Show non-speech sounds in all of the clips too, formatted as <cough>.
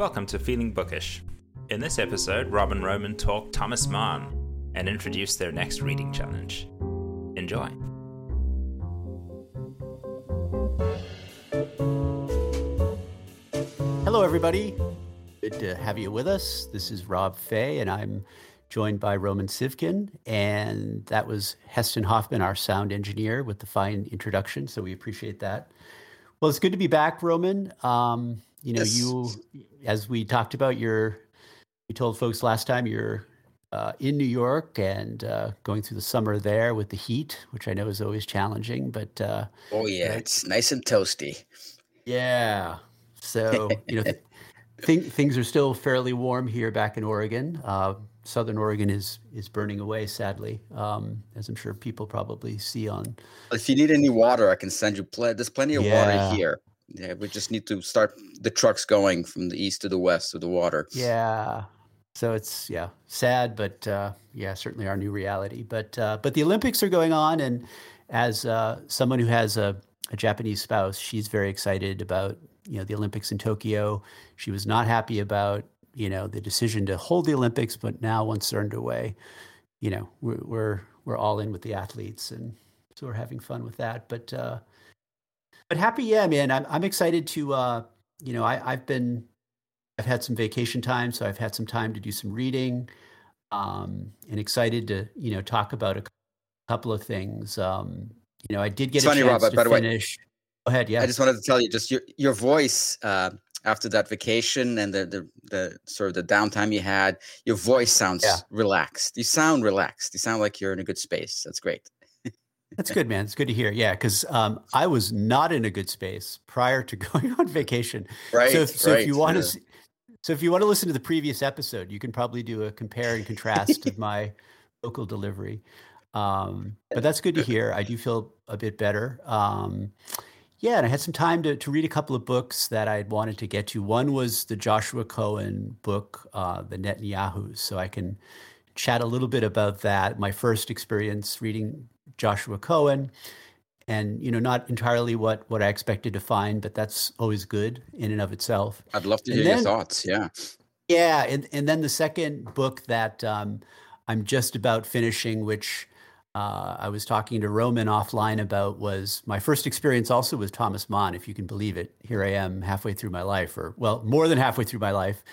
Welcome to Feeling Bookish. In this episode, Rob and Roman talk Thomas Mann and introduce their next reading challenge. Enjoy. Hello, everybody. Good to have you with us. This is Rob Fay, and I'm joined by Roman Sivkin. And that was Heston Hoffman, our sound engineer, with the fine introduction. So we appreciate that. Well, it's good to be back, Roman. Um, you know, yes. you, as we talked about, you're, you told folks last time you're uh, in New York and uh, going through the summer there with the heat, which I know is always challenging. But uh, oh yeah, it's nice and toasty. Yeah. So you know, <laughs> th- th- things are still fairly warm here back in Oregon. Uh, Southern Oregon is is burning away, sadly, um, as I'm sure people probably see on. If you need any water, I can send you. Pl- there's plenty of yeah. water here. Yeah, we just need to start the trucks going from the east to the west with the water. Yeah. So it's yeah, sad, but uh, yeah, certainly our new reality. But uh, but the Olympics are going on, and as uh, someone who has a, a Japanese spouse, she's very excited about you know the Olympics in Tokyo. She was not happy about you know the decision to hold the Olympics, but now once they're underway, you know we're we're, we're all in with the athletes, and so we're having fun with that. But uh, but happy, yeah, man. I'm I'm excited to uh, you know I I've been I've had some vacation time, so I've had some time to do some reading, um, and excited to you know talk about a couple of things. Um, you know, I did get it's a funny, chance Robert, to finish. Way, Go ahead. Yeah, I just wanted to tell you, just your your voice uh, after that vacation and the, the the sort of the downtime you had, your voice sounds yeah. relaxed. You sound relaxed. You sound like you're in a good space. That's great. That's good, man. It's good to hear. Yeah, because um, I was not in a good space prior to <laughs> going on vacation. Right. So, so right, if you want yeah. to, so if you want to listen to the previous episode, you can probably do a compare and contrast of my <laughs> local delivery. Um, but that's good to hear. I do feel a bit better. Um, yeah, and I had some time to, to read a couple of books that I'd wanted to get to. One was the Joshua Cohen book, uh, The Netanyahus. So I can chat a little bit about that. My first experience reading Joshua Cohen, and you know, not entirely what what I expected to find, but that's always good in and of itself. I'd love to hear then, your thoughts. Yeah, yeah, and and then the second book that um, I'm just about finishing, which uh, I was talking to Roman offline about, was my first experience also with Thomas Mann, if you can believe it. Here I am, halfway through my life, or well, more than halfway through my life,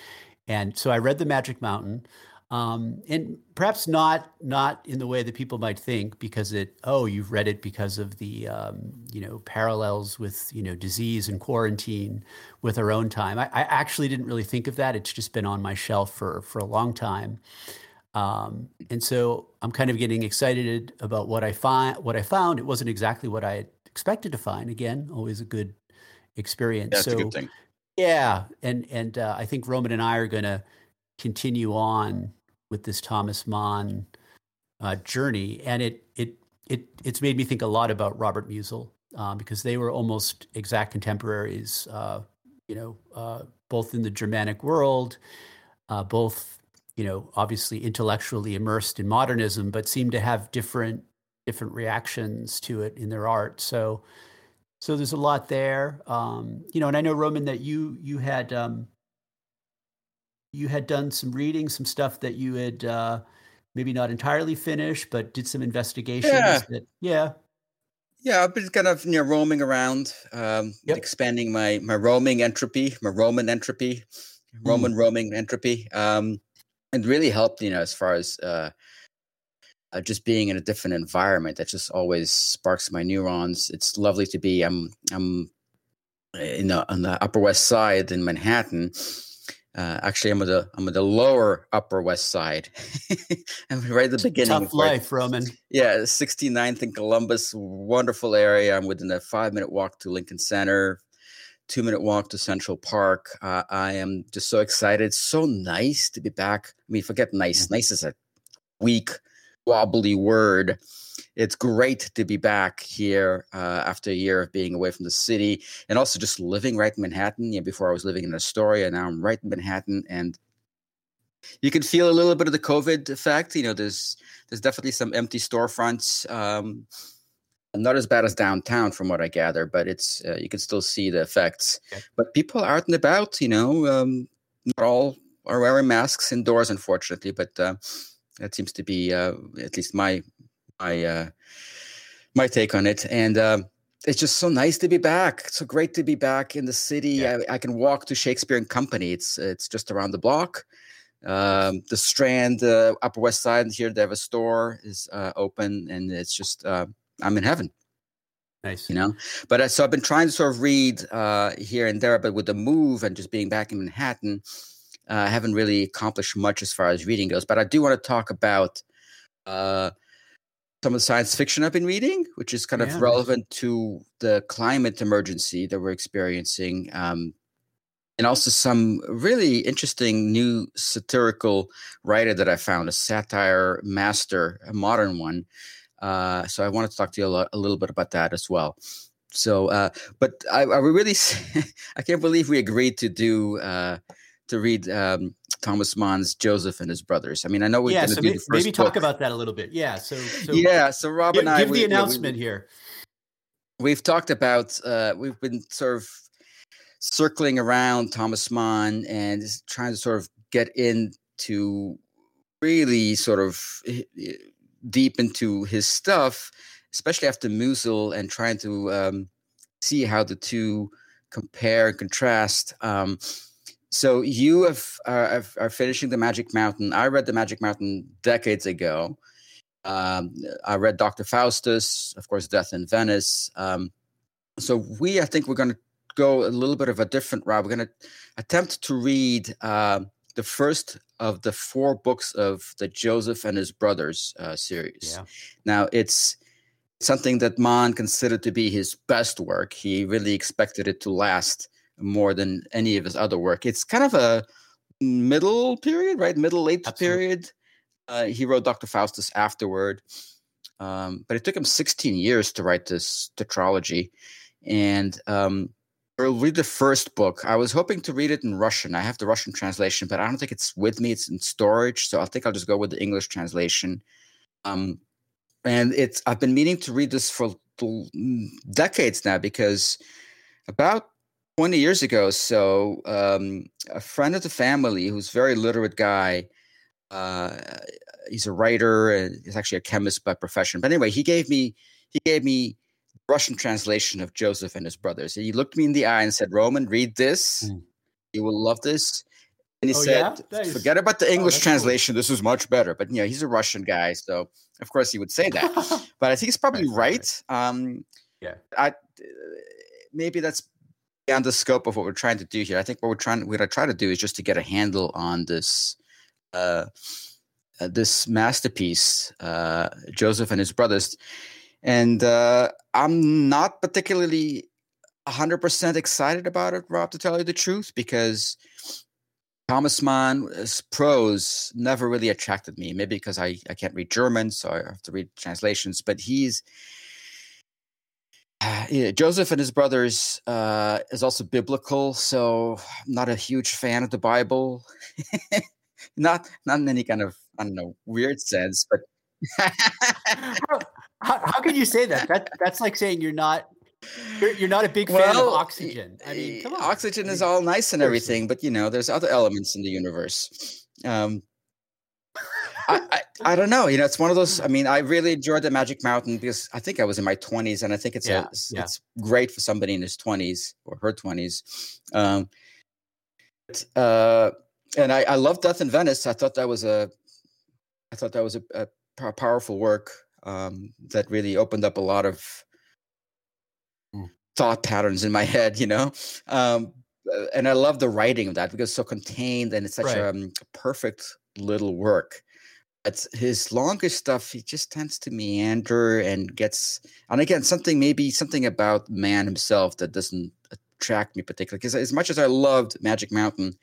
and so I read The Magic Mountain um, and perhaps not not in the way that people might think because it oh you've read it because of the um, you know parallels with you know disease and quarantine with our own time. I, I, actually didn't really think of that. It's just been on my shelf for for a long time. Um, and so I'm kind of getting excited about what I find what I found. It wasn't exactly what I expected to find. Again always a good experience. That's so, a good thing. yeah and and uh, I think Roman and I are going to continue on with this Thomas Mann uh, journey, and it it it it's made me think a lot about Robert Musil um, because they were almost exact contemporaries. Uh, you know, uh, both in the Germanic world, uh, both you know obviously intellectually immersed in modernism, but seem to have different different reactions to it in their art. So. So there's a lot there, um, you know, and I know Roman that you you had um, you had done some reading, some stuff that you had uh, maybe not entirely finished, but did some investigations. Yeah. That, yeah. Yeah, I've been kind of you know roaming around, um, yep. expanding my my roaming entropy, my Roman entropy, Roman mm. roaming entropy, um, and really helped you know as far as uh, uh, just being in a different environment. That just always sparks my neurons. It's lovely to be. I'm I'm in the on the Upper West Side in Manhattan, uh, actually, I'm at the I'm at the lower Upper West Side. <laughs> I'm right at the beginning. Tough life, Roman. Yeah, 69th in Columbus, wonderful area. I'm within a five minute walk to Lincoln Center, two minute walk to Central Park. Uh, I am just so excited. So nice to be back. I mean, forget nice. Nice is a weak, wobbly word it's great to be back here uh, after a year of being away from the city and also just living right in Manhattan. Yeah, before I was living in Astoria, now I'm right in Manhattan, and you can feel a little bit of the COVID effect. You know, there's there's definitely some empty storefronts. Um, not as bad as downtown, from what I gather, but it's uh, you can still see the effects. But people are out and about. You know, um, not all are wearing masks indoors, unfortunately, but uh, that seems to be uh, at least my my uh, my take on it. And um, it's just so nice to be back. It's so great to be back in the city. Yeah. I, I, can walk to Shakespeare and Company. It's it's just around the block. Um, the Strand, uh, Upper West Side here, they have a store is uh, open, and it's just uh, I'm in heaven. Nice, you know. But uh, so I've been trying to sort of read uh, here and there, but with the move and just being back in Manhattan, uh, I haven't really accomplished much as far as reading goes. But I do want to talk about uh, some of the science fiction I've been reading, which is kind yeah. of relevant to the climate emergency that we're experiencing. Um, and also some really interesting new satirical writer that I found, a satire master, a modern one. Uh, so I wanted to talk to you a, lo- a, little bit about that as well. So, uh, but I, I really, <laughs> I can't believe we agreed to do uh, to read um, Thomas Mann's Joseph and his brothers. I mean, I know we're yeah, going to so do maybe, maybe talk about that a little bit. Yeah. So, so yeah. So Rob give, and I give we, the announcement we, here. We've talked about. Uh, we've been sort of circling around Thomas Mann and trying to sort of get into really sort of deep into his stuff, especially after Musil, and trying to um, see how the two compare and contrast. Um, so you have uh, are finishing the Magic Mountain. I read the Magic Mountain decades ago. Um, I read Doctor Faustus, of course, Death in Venice. Um, so we, I think, we're going to go a little bit of a different route. We're going to attempt to read uh, the first of the four books of the Joseph and his brothers uh, series. Yeah. Now, it's something that Mann considered to be his best work. He really expected it to last more than any of his other work. It's kind of a middle period, right? Middle late Absolutely. period. Uh, he wrote Dr. Faustus afterward. Um, but it took him 16 years to write this tetralogy. And um, I'll read the first book. I was hoping to read it in Russian. I have the Russian translation, but I don't think it's with me. It's in storage, so I think I'll just go with the English translation. Um, and it's I've been meaning to read this for decades now because about 20 years ago, so um, a friend of the family who's a very literate guy, uh, he's a writer and he's actually a chemist by profession. But anyway, he gave me he gave me Russian translation of Joseph and his brothers. He looked me in the eye and said, Roman, read this. Mm. You will love this. And he oh, said, yeah? forget about the oh, English oh, translation. Cool. This is much better. But, you know, he's a Russian guy. So, of course, he would say that. <laughs> but I think he's probably right. right. Um, yeah. I, maybe that's beyond the scope of what we're trying to do here. I think what we're trying, what I try to do is just to get a handle on this, uh, uh, this masterpiece, uh, Joseph and his brothers. And uh, I'm not particularly 100% excited about it, Rob, to tell you the truth, because Thomas Mann's prose never really attracted me. Maybe because I, I can't read German, so I have to read translations. But he's <sighs> yeah, Joseph and his brothers uh, is also biblical, so I'm not a huge fan of the Bible. <laughs> not not in any kind of I don't know weird sense, but how, how can you say that? That that's like saying you're not you're, you're not a big fan well, of oxygen. I mean, come on. Oxygen is all nice and everything, but you know, there's other elements in the universe. Um, I, don't know. You know, it's one of those. I mean, I really enjoyed the Magic Mountain because I think I was in my 20s, and I think it's yeah, a, it's, yeah. it's, great for somebody in his 20s or her 20s. Um, but, uh, and I, I love Death in Venice. I thought that was a, I thought that was a, a powerful work um, that really opened up a lot of mm. thought patterns in my head, you know. Um, uh, and I love the writing of that because it's so contained and it's such right. a um, perfect little work. It's his longest stuff. He just tends to meander and gets, and again, something maybe something about Mann himself that doesn't attract me particularly. Because as much as I loved Magic Mountain,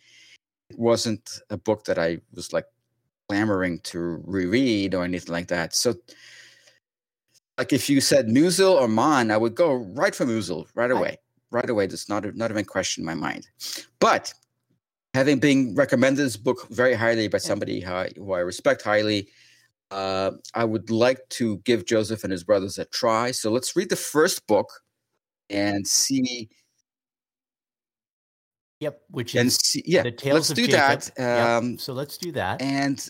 it wasn't a book that I was like clamoring to reread or anything like that. So like if you said Musil or Mann, I would go right for Musil right away. Right away. That's not not even question in my mind. But having been recommended this book very highly by somebody who I respect highly, uh, I would like to give Joseph and his brothers a try. So let's read the first book and see Yep, which and is see, yeah, the Tales let's of do Jacob. that. Yep, Um, So let's do that. and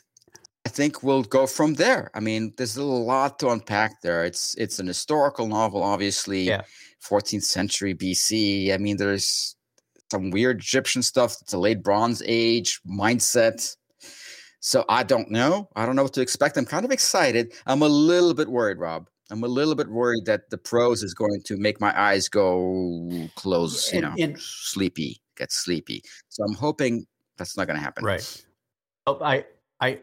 I think we'll go from there. I mean, there's a lot to unpack there. It's it's an historical novel, obviously, Yeah. 14th century BC. I mean, there's some weird Egyptian stuff. It's a late Bronze Age mindset. So I don't know. I don't know what to expect. I'm kind of excited. I'm a little bit worried, Rob. I'm a little bit worried that the prose is going to make my eyes go close, you And- know, and- sleepy, get sleepy. So I'm hoping that's not going to happen. Right. Oh, I, I,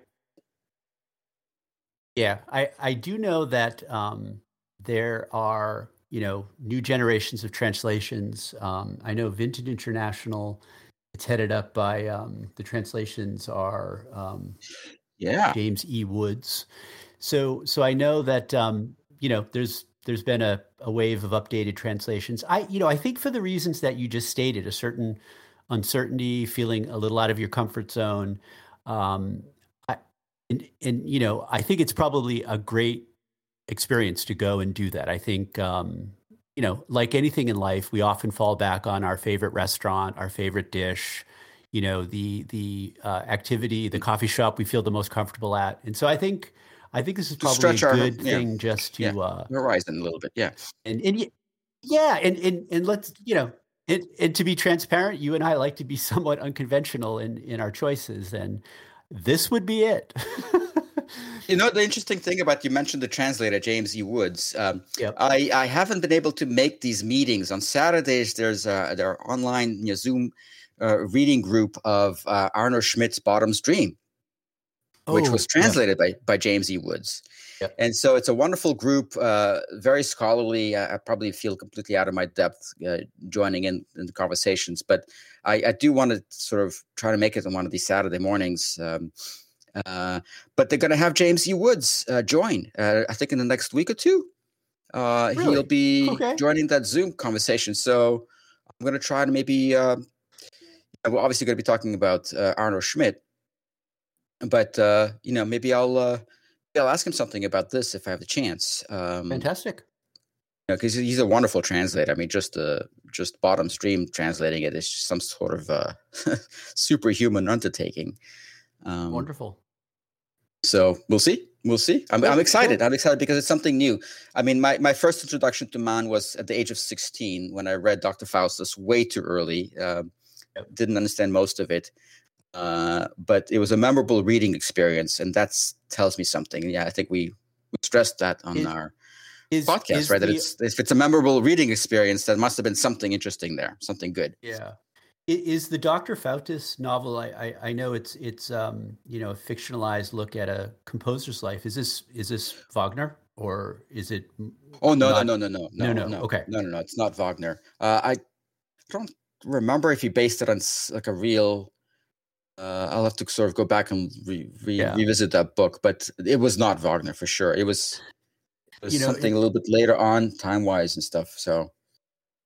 yeah, I, I do know that um, there are, you know, new generations of translations. Um, I know Vintage International. It's headed up by um, the translations are um, Yeah. James E. Woods. So, so I know that um, you know there's there's been a, a wave of updated translations. I, you know, I think for the reasons that you just stated, a certain uncertainty, feeling a little out of your comfort zone. Um, I, and, and you know, I think it's probably a great experience to go and do that. I think, um, you know, like anything in life, we often fall back on our favorite restaurant, our favorite dish, you know, the the uh, activity, the coffee shop we feel the most comfortable at. And so I think, I think this is probably a our- good yeah, thing just to. yeah. Uh, Horizon a little bit. Yeah. and and yeah and and and let's you know and, and to be transparent you and i like to be <laughs> somewhat unconventional in in our choices and this would be it <laughs> You know the interesting thing about you mentioned the translator James E. Woods. Um, Yep. I I haven't been able to make these meetings on Saturdays. There's a there are online you know, Zoom uh, reading group of uh, Arno Schmidt's Bottom's Dream, which Oh, was yeah. translated by by James E. Woods. Yep. And so it's a wonderful group, uh, very scholarly. I, I probably feel completely out of my depth uh, joining in, in the conversations, but I, I do want to sort of try to make it on one of these Saturday mornings. Um, uh, but they're going to have James E. Woods uh, join, uh, I think, in the next week or two. Uh, Really? He'll be Okay. joining that Zoom conversation. So I'm going to try to maybe, uh, we're obviously going to be talking about uh, Arno Schmidt, but uh, you know, maybe I'll uh, I'll ask him something about this if I have the chance. Um, fantastic because he's a wonderful translator. I mean, just uh, just Bottom's Dream translating it is some sort of uh, <laughs> superhuman undertaking. Um, wonderful so we'll see. We'll see. I'm, I'm excited. cool. I'm excited because it's something new. I mean, my, my first introduction to Mann was at the age of 16 when I read Dr. Faustus way too early. Um, Yep. Didn't understand most of it. Uh, but it was a memorable reading experience. And that tells me something. Yeah, I think we, we stressed that on Is- our is podcast, is right? That it's, if it's a memorable reading experience, that must have been something interesting there, something good. yeah is the dr Faustus novel I, I i know it's it's um you know a fictionalized look at a composer's life is this is this wagner or is it Oh no, Not- no, no, no, no, no, no, no, okay. no, no, no. It's not Wagner. Uh, I don't remember if he based it on like a real. Uh, I'll have to sort of go back and re- re- Yeah. revisit that book, but it was not Wagner for sure. It was, it was You know, something it- a little bit later on, time wise and stuff. So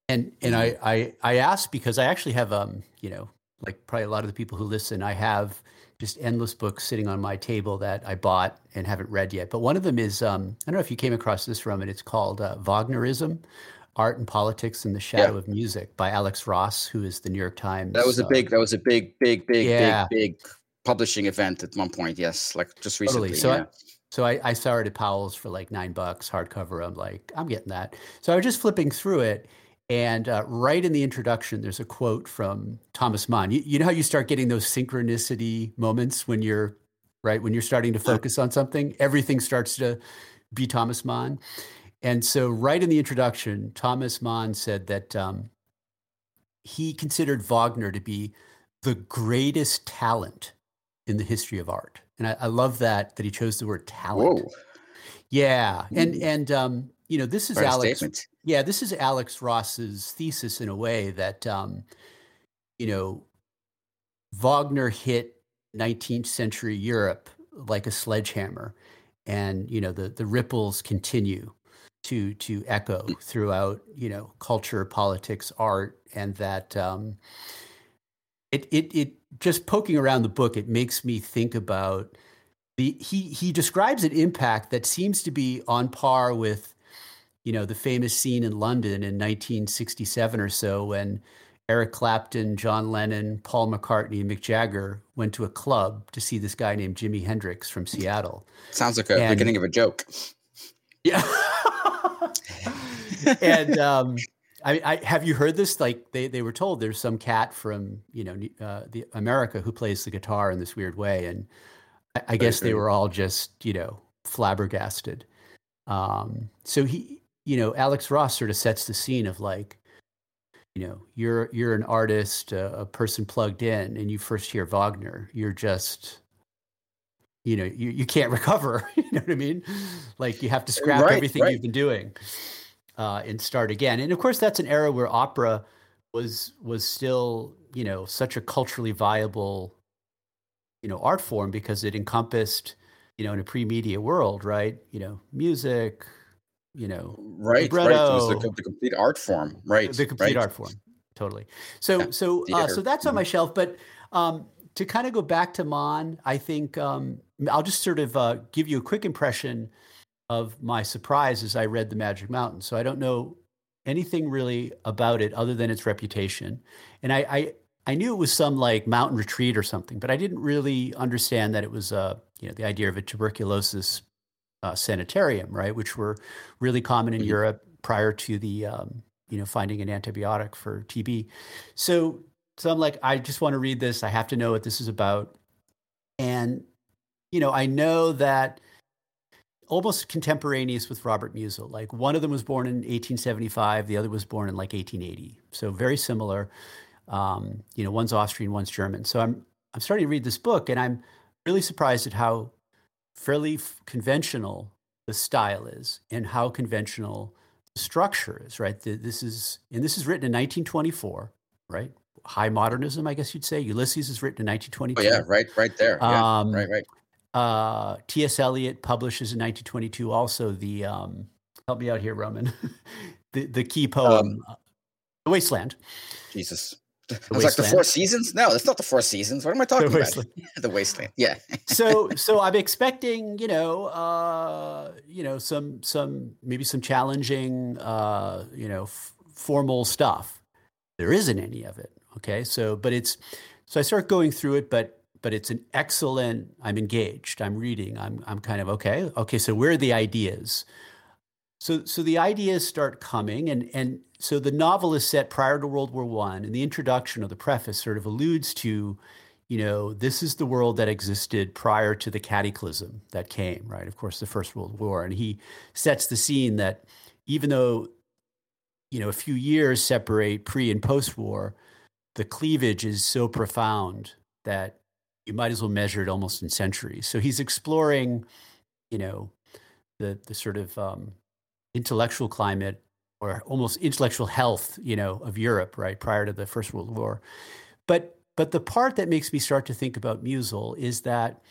And and I I I asked because I actually have um you know like probably a lot of the people who listen I have just endless books sitting on my table that I bought and haven't read yet. But one of them is um I don't know if you came across this from it. It's called uh, Wagnerism, Art and Politics in the Shadow of Music by Alex Ross, who is the New York Times. that was a uh, big, that was a big, big, big, Yeah. big, big publishing event at one point. Yes, like just recently. Totally. So yeah. I, so I, I saw it at Powell's for like nine bucks hardcover. I'm like, I'm getting that. So I was just flipping through it, and uh, right in the introduction, there's a quote from Thomas Mann. You, you know how you start getting those synchronicity moments when you're right when you're starting to focus on something, everything starts to be Thomas Mann. And so, right in the introduction, Thomas Mann said that um, he considered Wagner to be the greatest talent in the history of art. And I, I love that that he chose the word talent. Whoa, Yeah, and and um, you know this is Alex. statement. Yeah, this is Alex Ross's thesis in a way that um, you know Wagner hit 19th century Europe like a sledgehammer, and you know the the ripples continue to to echo throughout you know culture, politics, art, and that um, it it it just poking around the book, it makes me think about the he he describes an impact that seems to be on par with you know the famous scene in London in 1967 or so when Eric Clapton, John Lennon, Paul McCartney, and Mick Jagger went to a club to see this guy named Jimi Hendrix from Seattle. Sounds like a and, beginning of a joke. Yeah. and um, I, I, have you heard this? Like they, they were told there's some cat from you know uh, the America who plays the guitar in this weird way, and I, I guess they were all just you know flabbergasted. Um, so he, you know, Alex Ross sort of sets the scene of like, you know, you're you're an artist, a, a person plugged in, and you first hear Wagner, you're just you know you, you can't <laughs> recover you know what i mean like you have to scrap right, everything right. you've been doing uh, and start again. And of course, that's an era where opera was was still you know such a culturally viable you know art form because it encompassed you know in a pre-media world, right? You know, music, you know, right, libretto, right. It was the, the, complete art form, right? The complete right. art form, totally. So yeah, so uh, so that's on my mm-hmm. shelf, but. Um, to kind of go back to Mann I think um, I'll just sort of uh, give you a quick impression of my surprise as I read The Magic Mountain. So I don't know anything really about it other than its reputation. And I, I, I knew it was some like mountain retreat or something, but I didn't really understand that it was, uh, you know, the idea of a tuberculosis uh, sanitarium, right, which were really common in mm-hmm. Europe prior to the, um, you know, finding an antibiotic for TB. So, so I'm like, I just want to read this. I have to know what this is about. And, you know, I know that almost contemporaneous with Robert Musil. Like one of them was born in 1875, the other was born in like 1880. So very similar. Um, you know, one's Austrian, one's German. So I'm I'm starting to read this book, and I'm really surprised at how fairly f- conventional the style is, and how conventional the structure is. Right. The, this is and this is written in 1924. Right. High modernism, I guess you'd say. Ulysses is written in 1922. Oh yeah, right, right there. Yeah, um, right, right. Uh, T.S. Eliot publishes in 1922 also the um, help me out here, Roman, <laughs> the the key poem, um, "The Wasteland." Jesus, the I was like the Four Seasons. No, it's not the Four Seasons. What am I talking the about? <laughs> the Wasteland. Yeah. so <laughs> so I'm expecting you know uh, you know some some maybe some challenging uh, you know f- formal stuff. There isn't any of it. Okay, so but it's so I start going through it, but but it's an excellent i'm engaged i'm reading i'm, I'm kind of okay okay so where are the ideas so so the ideas start coming and and so the novel is set prior to world war one and the introduction of the preface sort of alludes to you know this is the world that existed prior to the cataclysm that came right of course the first world war and he sets the scene that even though you know a few years separate pre and post war the cleavage is so profound that you might as well measure it almost in centuries. So he's exploring, you know, the the sort of um, intellectual climate or almost intellectual health, you know, of Europe, right prior to the First World War. But but the part that makes me start to think about Musil is that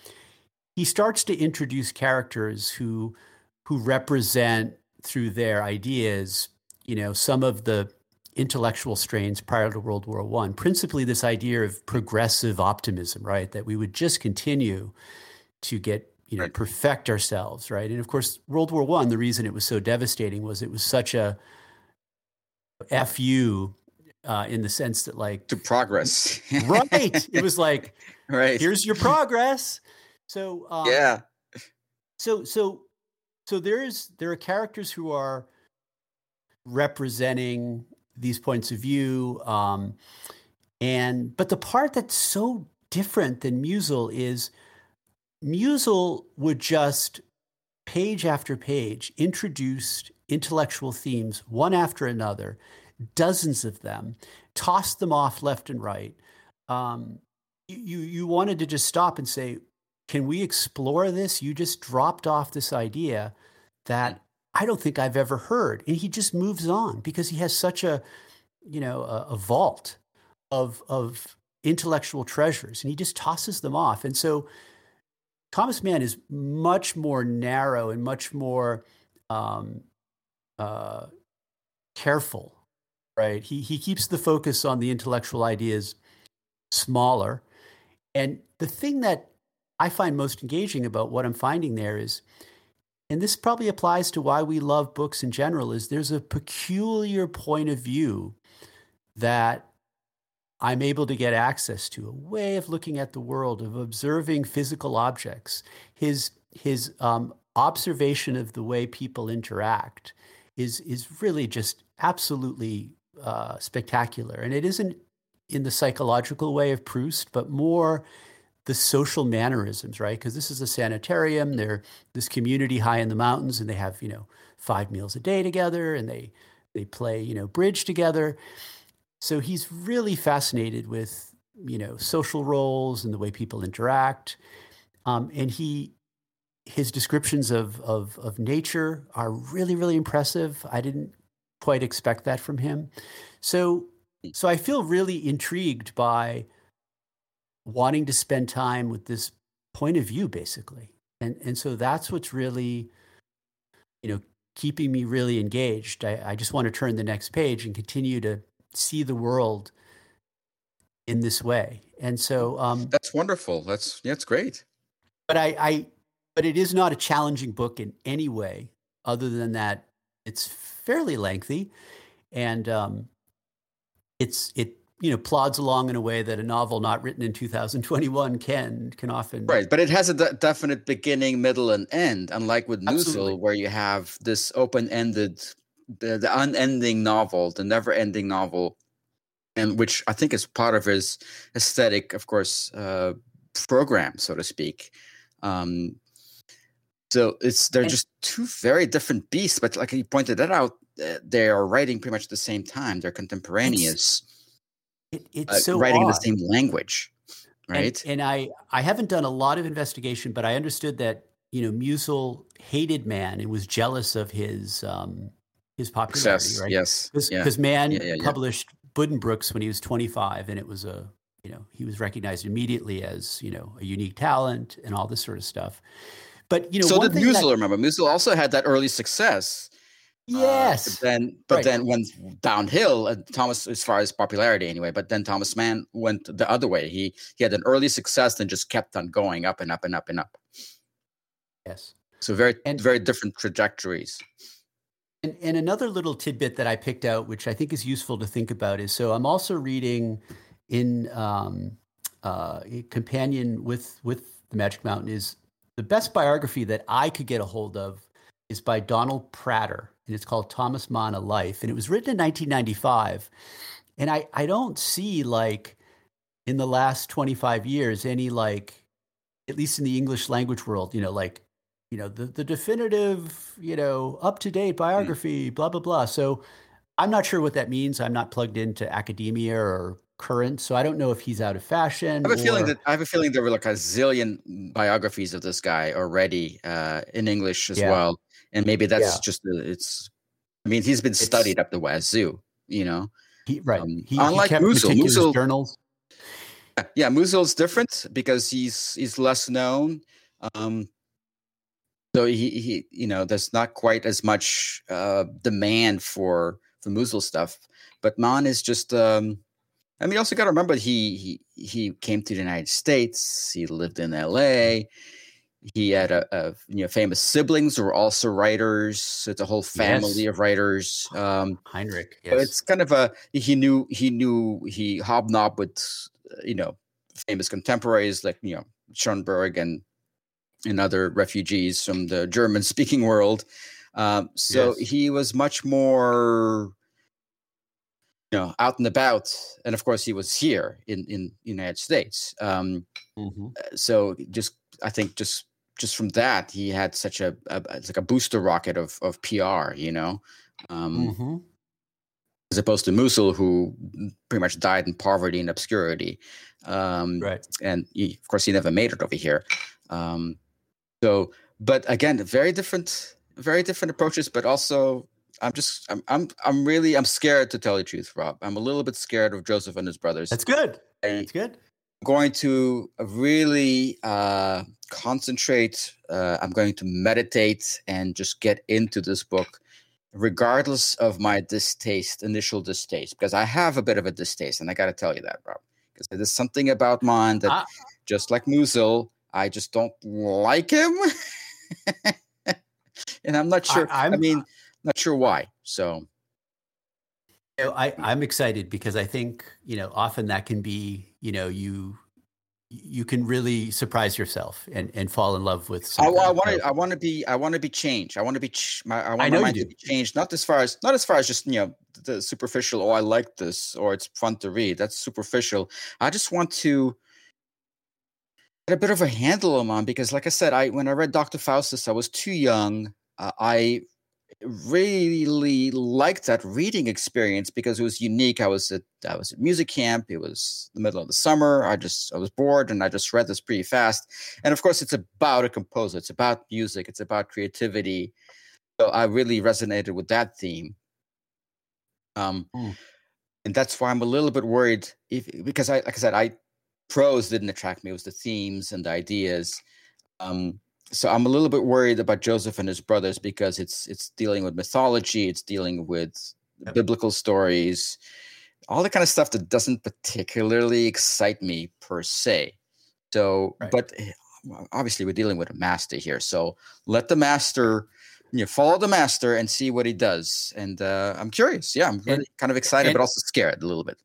he starts to introduce characters who who represent through their ideas, you know, some of the intellectual strains prior to World War One. Principally, this idea of progressive optimism, right? That we would just continue to get you know right. perfect ourselves, right? And of course, World War One. The reason it was so devastating was it was such a fu uh, in the sense that like to progress, <laughs> right? It was like right. Here's your progress. So um, yeah. So so so there's there are characters who are representing these points of view. Um, and but the part that's so different than Musil is Musil would just page after page introduce intellectual themes one after another, dozens of them, toss them off left and right. Um, you you wanted to just stop and say, "Can we explore this?" You just dropped off this idea that I don't think I've ever heard. And he just moves on because he has such a, you know, a, a vault of of intellectual treasures, and he just tosses them off. And so Thomas Mann is much more narrow and much more um, uh, careful, right? He he keeps the focus on the intellectual ideas smaller, and the thing that I find most engaging about what I'm finding there is and this probably applies to why we love books in general is there's a peculiar point of view that I'm able to get access to a way of looking at the world, of observing physical objects. His his um, observation of the way people interact is is really just absolutely uh, spectacular, and it isn't in the psychological way of Proust, but more the social mannerisms, right? Because this is a sanitarium. They're this community high in the mountains, and they have you know five meals a day together, and they they play you know bridge together. So he's really fascinated with you know social roles and the way people interact, um, and he his descriptions of, of of nature are really really impressive. I didn't quite expect that from him. So so I feel really intrigued by wanting to spend time with this point of view basically. And and so that's what's really you know keeping me really engaged. I, I just want to turn the next page and continue to see the world in this way. And so um, that's wonderful. That's that's great. But I, I but it is not a challenging book in any way, other than that it's fairly lengthy, and um, it's it you know plods along in a way that a novel not written in 2021 can can often right but it has a de- definite beginning middle and end unlike with Musil where you have this open-ended the, the unending novel the never-ending novel and which i think is part of his aesthetic of course uh, program so to speak um, so it's they're just two very different beasts but like you pointed that out uh, they are writing pretty much at the same time they're contemporaneous it, it's uh, so writing odd. the same language, right? And, and, I I haven't done a lot of investigation, but I understood that you know Musil hated Mann and was jealous of his um, his popularity, Success, right? Yes, because yeah. Mann yeah, yeah, published Buddenbrooks when he was 25, and it was a you know he was recognized immediately as you know a unique talent and all this sort of stuff. But you know, so did Musil. That, remember, Musil also had that early success Yes. Uh, but then, but right. then went downhill. Uh, Thomas, as far as popularity, anyway. But then Thomas Mann went the other way. He he had an early success, and just kept on going up and up and up and up. Yes. So very and, very different trajectories. And and another little tidbit that I picked out, which I think is useful to think about, is so I'm also reading in um, uh, companion with with the Magic Mountain is the best biography that I could get a hold of is by Donald Prater and it's called Thomas Mann: A Life, and it was written in 1995. And I I don't see like in the last 25 years any like at least in the English language world, you know, like you know the the definitive you know up to date biography, mm. blah blah blah. So I'm not sure what that means. I'm not plugged into academia or current, so I don't know if he's out of fashion. I have a or... feeling that I have a feeling there were like a zillion biographies of this guy already uh, in English as yeah. well and maybe that's yeah. just it's. I mean, he's been it's, studied up the wazoo, you know. He, right. Um, he, unlike he Musil, Musil journals. Yeah, Musil's different because he's he's less known. Um, so he, he you know there's not quite as much uh, demand for the Musil stuff, but Mann is just. Um, I mean, you also got to remember he he he came to the United States. He lived in L.A he had a, a, you know famous siblings who were also writers. It's a whole family yes. of writers. Um, Heinrich. Yes. it's kind of a he knew he knew he hobnobbed with you know famous contemporaries like you know Schoenberg and and other refugees from the German <laughs> speaking world. Um, so yes. he was much more you know out and about and of course he was here in in the united states um, mm-hmm. so just i think just just from that, he had such a, a it's like a booster rocket of of PR, you know, um, mm-hmm. as opposed to Musil, who pretty much died in poverty and obscurity. Um, right. And he, of course, he never made it over here. Um, so, but again, very different, very different approaches, but also. I'm just, I'm, I'm, I'm really, I'm scared to tell the truth, Rob. I'm a little bit scared of Joseph and his brothers. That's good. That's good I'm going to really uh, concentrate. Uh, I'm going to meditate and just get into this book, regardless of my distaste, initial distaste, because I have a bit of a distaste, and I got to tell you that, Rob, because there's something about mine that, ah. just like Musil, I just don't like him, <laughs> and I'm not sure. I, I mean, not sure why. So You know, I, I'm excited because I think, you know, often that can be, you know, you you can really surprise yourself and, and fall in love with something. I, I want to I want to be I want to be changed. I want to be ch- my I want I my mind to be changed. Not as far as not as far as just you know the superficial. Oh, I like this, or it's fun to read. That's superficial. I just want to a bit of a handle on because, like I said, I when I read Doctor Faustus, I was too young. Uh, I really liked that reading experience because it was unique. I was at I was at music camp. It was the middle of the summer. I just I was bored and I just read this pretty fast. And of course, it's about a composer. It's about music. It's about creativity. So I really resonated with that theme. Um, mm. and that's why I'm a little bit worried if because I like I said I prose didn't attract me. It was the themes and the ideas. Um, so I'm a little bit worried about Joseph and his brothers because it's it's dealing with mythology, it's dealing with yep. biblical stories, all the kind of stuff that doesn't particularly excite me per se. So, right. but eh, obviously we're dealing with a master here, so let the master you know, follow the master and see what he does. And uh, I'm curious. Yeah, I'm really and, kind of excited, and, but also scared a little bit.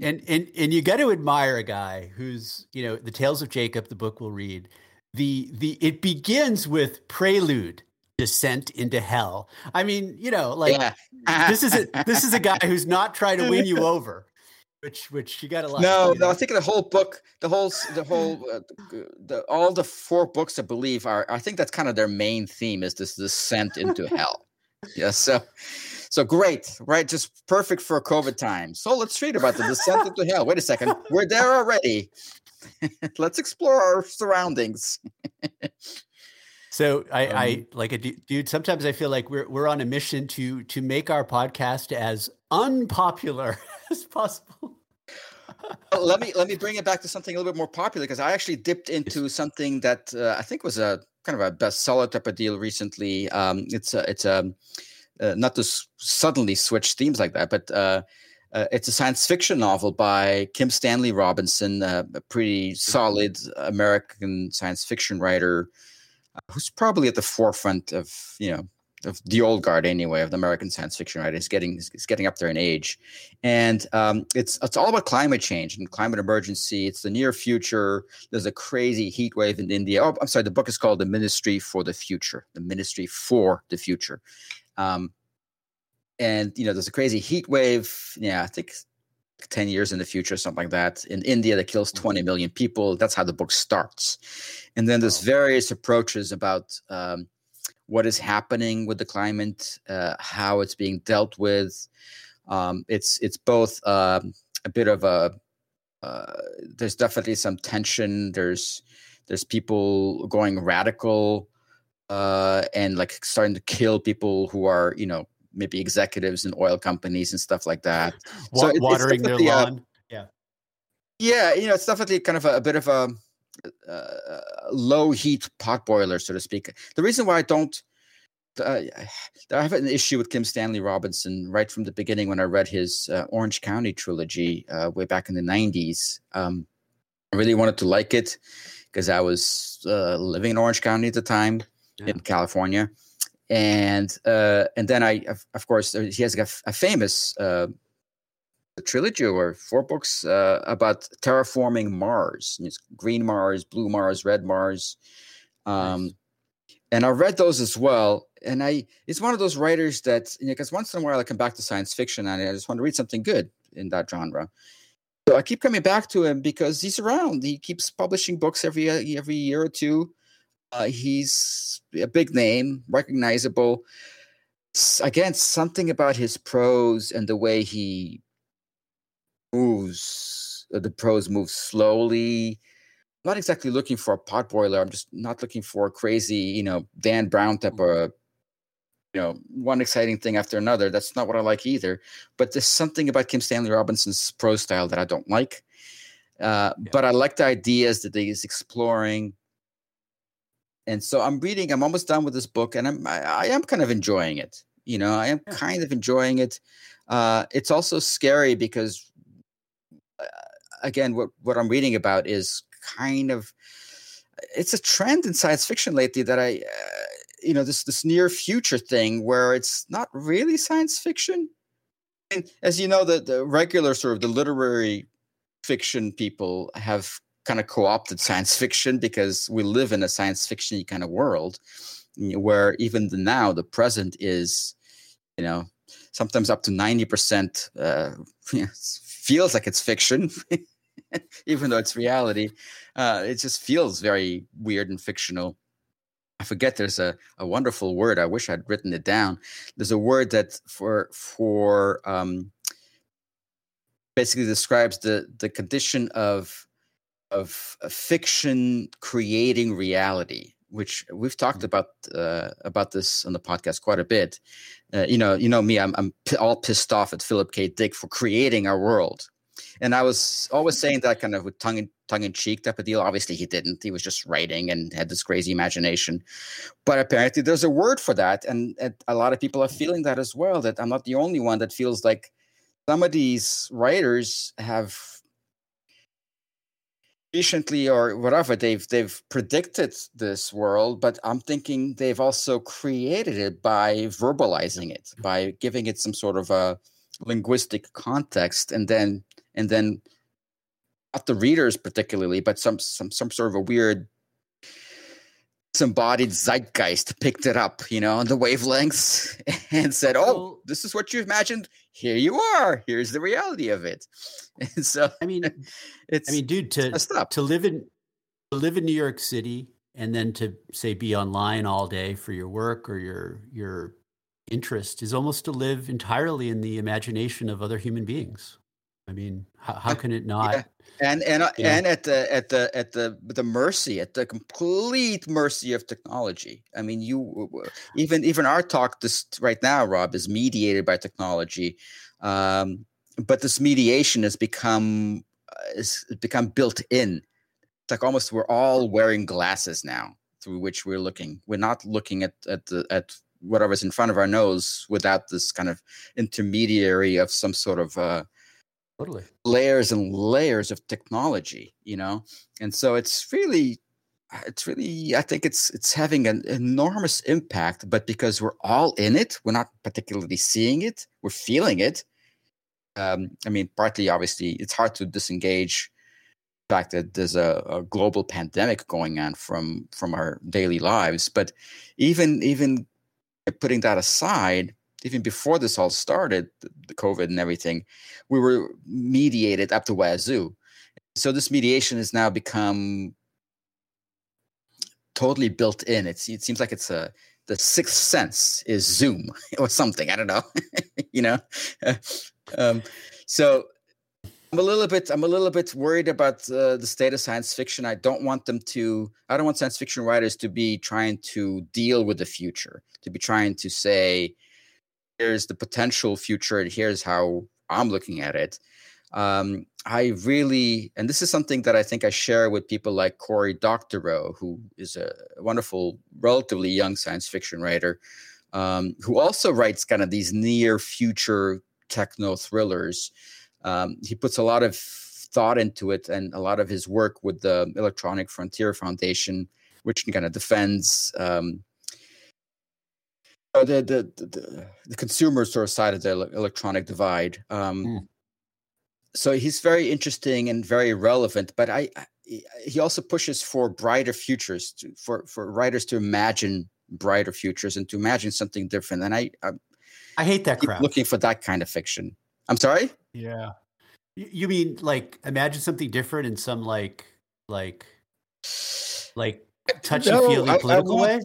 And and and you got to admire a guy who's you know the Tales of Jacob, the book we'll read the the it begins with prelude descent into hell. I mean, you know, like yeah. this is a this is a guy <laughs> who's not trying to win you over. Which, which you got a lot. No, no, I think the whole book, the whole, the whole, uh, the, all the four books, I believe, are. I think that's kind of their main theme is this descent into hell. Yeah, so, so great, right? Just perfect for COVID time. So let's read about the descent into hell. Wait a second, we're there already. <laughs> Let's explore our surroundings. So I, um, I like a dude. Sometimes I feel like we're we're on a mission to to make our podcast as unpopular <laughs> as possible. let me let me bring it back to something a little bit more popular because I actually dipped into something that uh, I think was a kind of a bestseller type of deal recently. Um, it's a it's a uh, not to suddenly switch themes like that, but uh, uh, it's a science fiction novel by Kim Stanley Robinson, uh, a pretty mm-hmm. solid American science fiction writer uh, who's probably at the forefront of you know of the old guard anyway of the American science fiction writer. He's getting he's getting up there in age, and um, it's it's all about climate change and climate emergency. It's the near future. There's a crazy heat wave in India. Oh, I'm sorry. The book is called The Ministry for the Future. The Ministry for the Future. Um, and you know there's a crazy heat wave yeah i think 10 years in the future something like that. In india that kills mm-hmm. 20 million people. That's how the book starts. And then there's various approaches about um, what is happening with the climate uh, how it's being dealt with. Um, it's it's both uh, a bit of a uh, there's definitely some tension. There's there's people going radical uh, and like starting to kill people who are you know maybe executives in oil companies and stuff like that. <laughs> so it, watering their lawn. yeah. Yeah, you know, it's definitely kind of a, a bit of a, a, low heat pot boiler, so to speak. The reason why I don't, uh, I have an issue with Kim Stanley Robinson right from the beginning when I read his uh, Orange County trilogy uh, way back in the '90s. Um, I really wanted to like it because I was uh, living in Orange County at the time yeah. in California and uh, and then I of, course he has a, a famous uh, trilogy or four books uh, about terraforming Mars. It's green Mars, blue Mars, red Mars. Um, nice. And I read those as well. And I, it's one of those writers that, because you know, once in a while I come back to science fiction and I just want to read something good in that genre. So I keep coming back to him because he's around. He keeps publishing books every every year or two. Uh, he's a big name, recognizable. Again, something about his prose and the way he moves, uh, the prose moves slowly. I'm not exactly looking for a potboiler. I'm just not looking for a crazy, you know, Dan Brown type of, you know, one exciting thing after another. That's not what I like either. But there's something about Kim Stanley Robinson's prose style that I don't like. Uh, yeah. But I like the ideas that he's exploring and so I'm reading. I'm almost done with this book, and I'm I, I am kind of enjoying it. You know, I am yeah. kind of enjoying it. Uh, it's also scary because, uh, again, what what I'm reading about is kind of it's a trend in science fiction lately that I, uh, you know, this this near future thing where it's not really science fiction. And as you know, the, the regular sort of the literary fiction people have kind of co-opted science fiction because we live in a science fiction kind of world where even the now the present is you know sometimes up to 90% uh, <laughs> feels like it's fiction <laughs> even though it's reality uh, it just feels very weird and fictional I forget there's a, a wonderful word. I wish I'd written it down. There's a word that for for um, basically describes the the condition of of fiction creating reality, which we've talked mm-hmm. about uh, about this on the podcast quite a bit. Uh, you know, you know me. I'm I'm all pissed off at Philip K. Dick for creating our world, and I was always saying that kind of with tongue in, tongue in cheek type of deal. Obviously, he didn't. He was just writing and had this crazy imagination. But apparently, there's a word for that, and, and a lot of people are feeling that as well. That I'm not the only one that feels like some of these writers have recently or whatever they've they've predicted this world but i'm thinking they've also created it by verbalizing it mm-hmm. by giving it some sort of a linguistic context and then and then not the readers particularly, but some some some sort of a weird disembodied zeitgeist picked it up, you know, on the wavelengths <laughs> and said, "Oh, this is what you imagined. Here you are. Here's the reality of it." <laughs> And so, I mean, <laughs> it's I mean, dude, to stop to live in to live in New York City and then to say be online all day for your work or your your interest is almost to live entirely in the imagination of other human beings. I mean, how, how can it not? Yeah. And and uh, and at the at the at the the mercy, at the complete mercy of technology. I mean, you even even our talk this right now, Rob, is mediated by technology, um, but this mediation has become uh, is become built in. It's like almost we're all wearing glasses now through which we're looking. We're not looking at at the at whatever's in front of our nose without this kind of intermediary of some sort of uh, totally. layers and layers of technology you know? And so it's really it's really i think it's it's having an enormous impact but because we're all in it we're not particularly seeing it we're feeling it. Um, i mean partly obviously it's hard to disengage the fact that there's a, a global pandemic going on from from our daily lives but even even putting that aside even before this all started, the COVID and everything, we were mediated up to wazoo. So this mediation has now become totally built in. It's, it seems like it's a the sixth sense is Zoom <laughs> or something. I don't know, <laughs> you know. <laughs> um, so I'm a little bit I'm a little bit worried about uh, the state of science fiction. I don't want them to. I don't want science fiction writers to be trying to deal with the future, to be trying to say, here's the potential future and here's how i'm looking at it. Um, i really and this is something that i think i share with people like cory doctorow who is a wonderful relatively young science fiction writer um, who also writes kind of these near future techno thrillers. Um, he puts a lot of thought into it and a lot of his work with the electronic frontier foundation which kind of defends um, the, the, the, the consumer sort of side of the electronic divide. Um, mm. So he's very interesting and very relevant, but I, I he also pushes for brighter futures to, for for writers to imagine brighter futures and to imagine something different. And I I, I hate that crap. Looking for that kind of fiction. I'm sorry. Yeah. You mean like imagine something different in some like like like touchy feely no, political I, I want, way?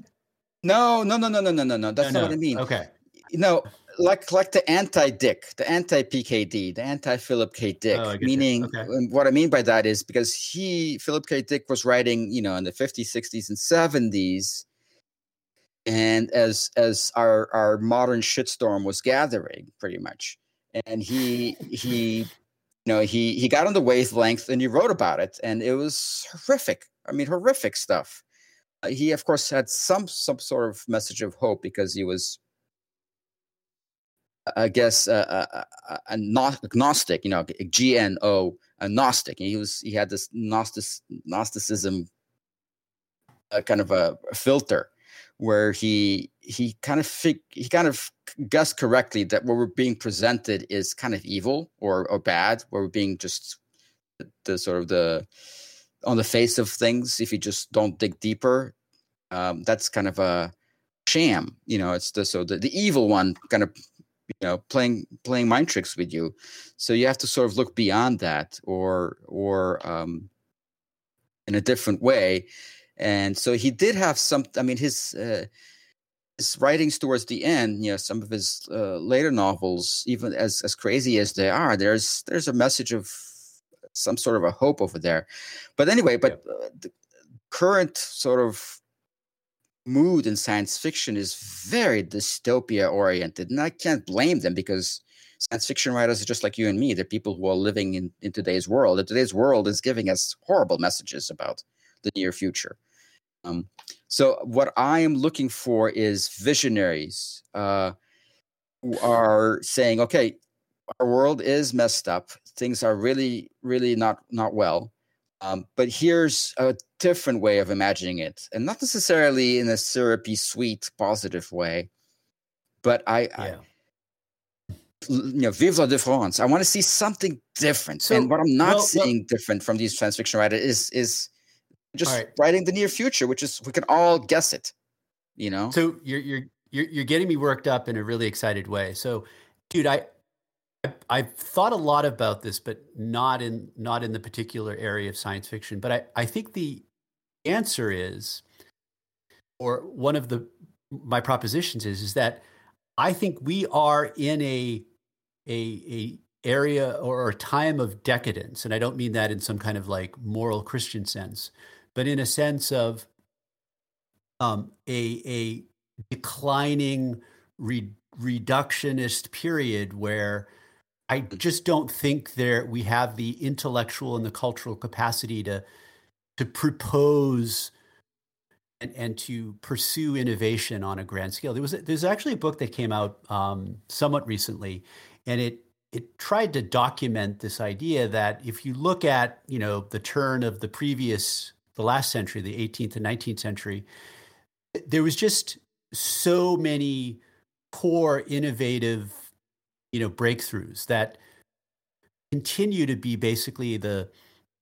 No, no, no, no, no, no, no, no. That's no, not no. what I mean. Okay. No, like like the anti-Dick, the anti-PKD, the anti-Philip K. Dick. Oh, meaning, okay. Um, what I mean by that is because he, Philip K. Dick, was writing, you know, in the 50s, 60s, and 70s, and as as our our modern shitstorm was gathering, pretty much, and he he, you know, he he got on the wavelength and he wrote about it, and it was horrific. I mean, horrific stuff he of course had some some sort of message of hope because he was i guess uh, a, a, a agnostic you know gno a gnostic he was he had this gnostic gnosticism uh, kind of a, a, filter where he he kind of fig- he kind of guessed correctly that what we're being presented is kind of evil or or bad, where we're being just the, the sort of the on the face of things. If you just don't dig deeper, um, that's kind of a sham. You know, it's the so the, the evil one kind of you know playing playing mind tricks with you. So you have to sort of look beyond that, or or um, in a different way. And so he did have some. I mean, his uh, his writings towards the end, you know, some of his uh, later novels, even as as crazy as they are, there's there's a message of some sort of a hope over there. But anyway, but yeah. uh, the current sort of mood in science fiction is very dystopia oriented, and I can't blame them because science fiction writers are just like you and me. They're people who are living in, in today's world, and today's world is giving us horrible messages about the near future. Um, so, what I am looking for is visionaries uh, who are saying, "Okay, our world is messed up. Things are really, really not not well. Um, but here's a different way of imagining it, and not necessarily in a syrupy, sweet, positive way. But I, yeah. I you know, vive la différence. I want to see something different. So, and what I'm not well, seeing well, different from these science fiction writers is is just right. writing the near future, which is we can all guess it. You know. So you're you're you're you're getting me worked up in a really excited way. So, dude, I I've thought a lot about this, but not in not in the particular area of science fiction. But I, I think the answer is, or one of the my propositions is, is that I think we are in a a a area or a time of decadence, and I don't mean that in some kind of like moral Christian sense, but in a sense of um, a a declining re- reductionist period where I just don't think there we have the intellectual and the cultural capacity to to propose and, and to pursue innovation on a grand scale. There was there's actually a book that came out um, somewhat recently, and it it tried to document this idea that if you look at you know the turn of the previous the last century, the 18th and 19th century, there was just so many core innovative you know breakthroughs that continue to be basically the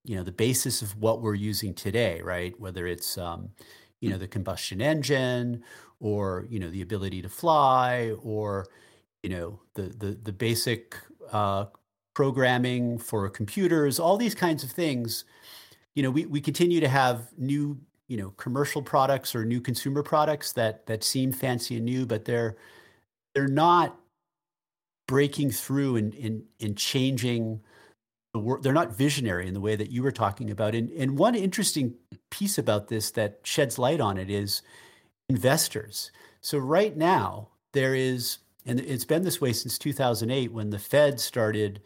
you know the basis of what we're using today right? Whether it's um, you know the combustion engine or you know the ability to fly or you know the the, the basic uh, programming for computers all these kinds of things you know we, we continue to have new you know commercial products or new consumer products that that seem fancy and new but they're they're not breaking through and and, and changing the world. They're not visionary in the way that you were talking about. And and one interesting piece about this that sheds light on it is investors. So right now there is, and it's been this way since 2008 when the Fed started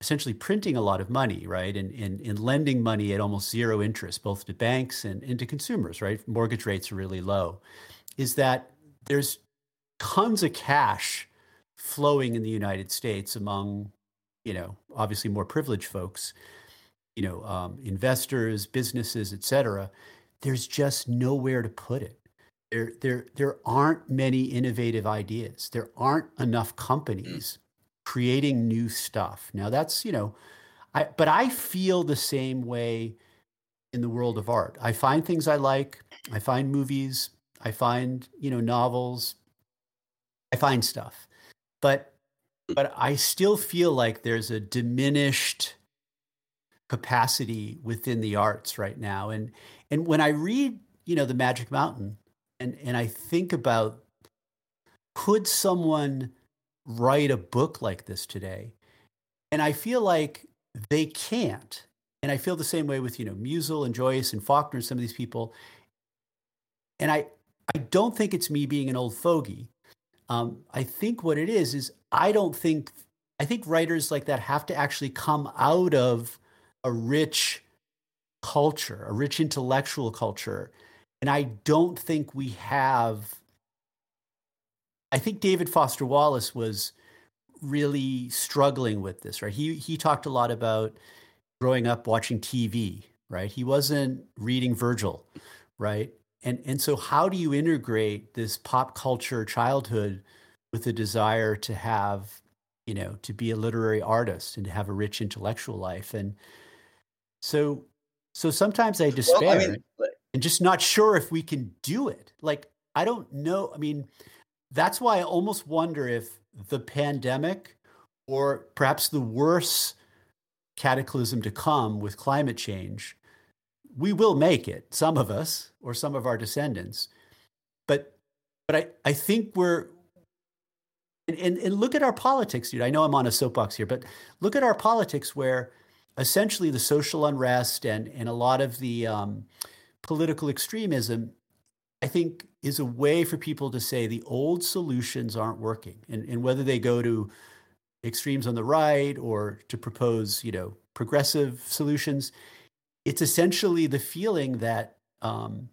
essentially printing a lot of money, right? And, and, and lending money at almost zero interest, both to banks and, and to consumers, right? Mortgage rates are really low. Is that there's tons of cash flowing in the United States among, you know, obviously more privileged folks, you know, um, investors, businesses, et cetera, there's just nowhere to put it. There, there, there aren't many innovative ideas. There aren't enough mm. companies creating new stuff. Now that's, you know, I, but I feel the same way in the world of art. I find things I like. I find movies. I find, you know, novels. I find stuff but but I still feel like there's a diminished capacity within the arts right now. And and when I read, you know, the Magic Mountain and and I think about could someone write a book like this today? And I feel like they can't. And I feel the same way with, you know, Musil and Joyce and Faulkner and some of these people. And I I don't think it's me being an old fogey. Um, I think what it is is I don't think I think writers like that have to actually come out of a rich culture, a rich intellectual culture, and I don't think we have. I think David Foster Wallace was really struggling with this, right? He he talked a lot about growing up watching TV, right? He wasn't reading Virgil, right? And and so how do you integrate this pop culture childhood with the desire to have you know to be a literary artist and to have a rich intellectual life? And so so sometimes i despair well, I mean, and just not sure if we can do it. Like i don't know i mean that's why i almost wonder if the pandemic or perhaps the worse cataclysm to come with climate change we will make it some of us or some of our descendants. But but i i think we're and, and, and look at our politics dude. I know i'm on a soapbox here but look at our politics where essentially the social unrest and and a lot of the um, political extremism i think is a way for people to say the old solutions aren't working. And, and whether they go to extremes on the right or to propose you know progressive solutions it's essentially the feeling that um,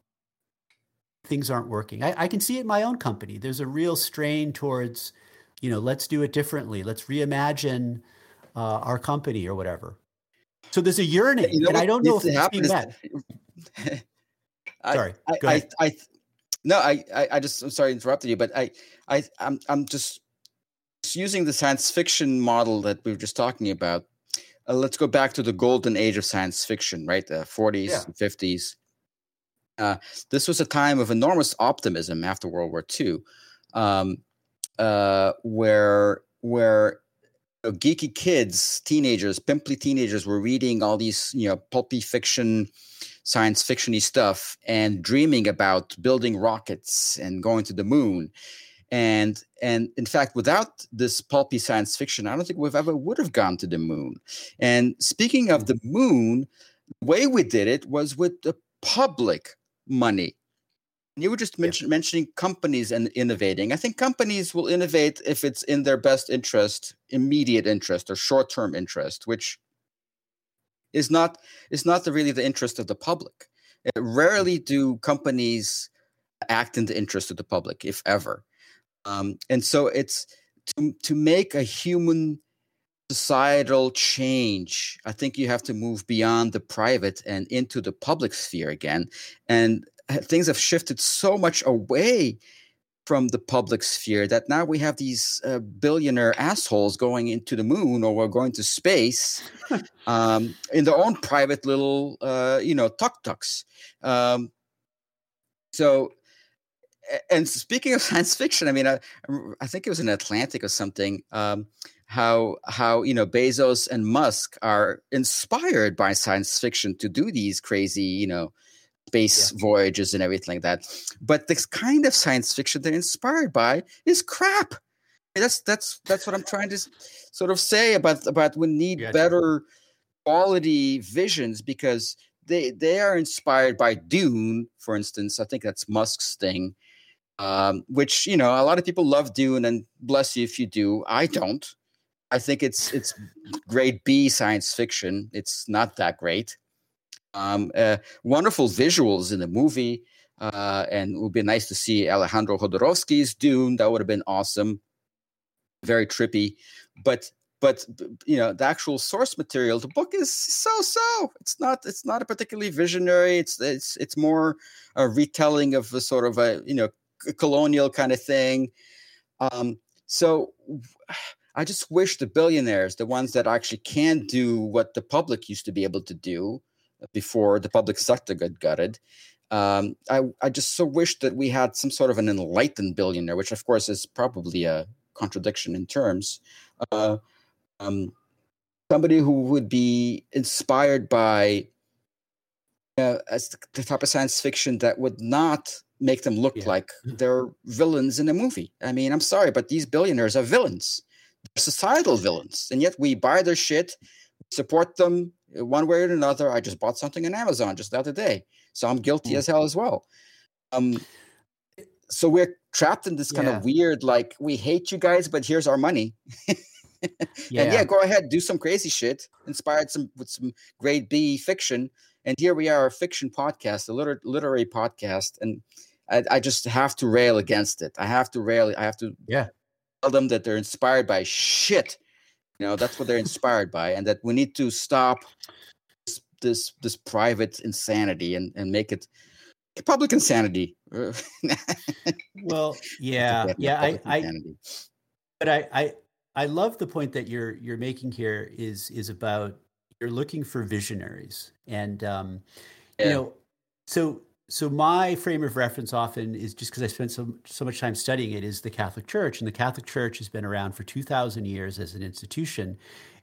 things aren't working. I, I, can see it in my own company. There's a real strain towards, you know, let's do it differently. Let's reimagine uh, our company or whatever. So there's a yearning, you know and I don't know if it's being met. <laughs> sorry, I, I, I, no, I, I, just, I'm sorry to interrupt you, but I, I, I'm, I'm just using the science fiction model that we were just talking about uh, let's go back to the golden age of science fiction, right? The 40s yeah. and 50s. Uh, this was a time of enormous optimism after World War II, um, uh, where where you know, geeky kids, teenagers, pimply teenagers, were reading all these you know pulpy fiction, science fictiony stuff, and dreaming about building rockets and going to the moon and and in fact without this pulpy science fiction i don't think we've ever would have gone to the moon. And speaking of hmm. the moon the way we did it was with the public money. You were just mention, yeah. mentioning companies and innovating. I think companies will innovate if it's in their best interest immediate interest or short-term interest which is not is not the, really the interest of the public. Rarely do companies act in the interest of the public if ever um, and so it's to, to make a human societal change, I think you have to move beyond the private and into the public sphere again. And things have shifted so much away from the public sphere that now we have these uh, billionaire assholes going into the moon or we're going to space <laughs> um, in their own private little, uh, you know, tuk tuks. Um, so and speaking of <laughs> science fiction, I mean, I, I think it was in Atlantic or something. Um, how how you know Bezos and Musk are inspired by science fiction to do these crazy you know space yeah. voyages and everything like that. But this kind of science fiction they're inspired by is crap. That's that's that's what I'm trying to sort of say about about we need gotcha. better quality visions because they they are inspired by Dune, for instance. I think that's Musk's thing um, which you know a lot of people love Dune, and bless you if you do. I don't. I think it's it's grade B science fiction. It's not that great. Um, uh, wonderful visuals in the movie, uh, and it would be nice to see Alejandro Jodorowsky's Dune. That would have been awesome. Very trippy, but but you know the actual source material the book is so so it's not it's not a particularly visionary it's it's it's more a retelling of a sort of a you know colonial kind of thing. Um, so I just wish the billionaires, the ones that actually can do what the public used to be able to do before the public sector got gutted. Um, I, I just so wish that we had some sort of an enlightened billionaire, which of course is probably a contradiction in terms. Uh, um, somebody who would be inspired by uh, the type of science fiction that would not make them look yeah. like they're villains in a movie. I mean, I'm sorry, but these billionaires are villains. They're societal villains. And yet we buy their shit, support them one way or another. I just bought something on Amazon just the other day. So I'm guilty mm. as hell as well. Um, so we're trapped in this kind yeah. of weird, like, we hate you guys, but here's our money. <laughs> yeah. And yeah, go ahead, do some crazy shit, inspired some with some grade B fiction. And here we are, a fiction podcast, a liter- literary podcast, and I, I, just have to rail against it. I have to rail. I have to yeah tell them that they're inspired by shit. You know, that's what they're inspired by, and that we need to stop this this, this private insanity and and make it public insanity. <laughs> well, yeah, yeah, I, I, but I, I, I love the point that you're you're making here is is about you're looking for visionaries, and um, yeah. you know, so so my frame of reference often is just because I spent so so much time studying it is the Catholic Church, and the Catholic Church has been around for two thousand years as an institution,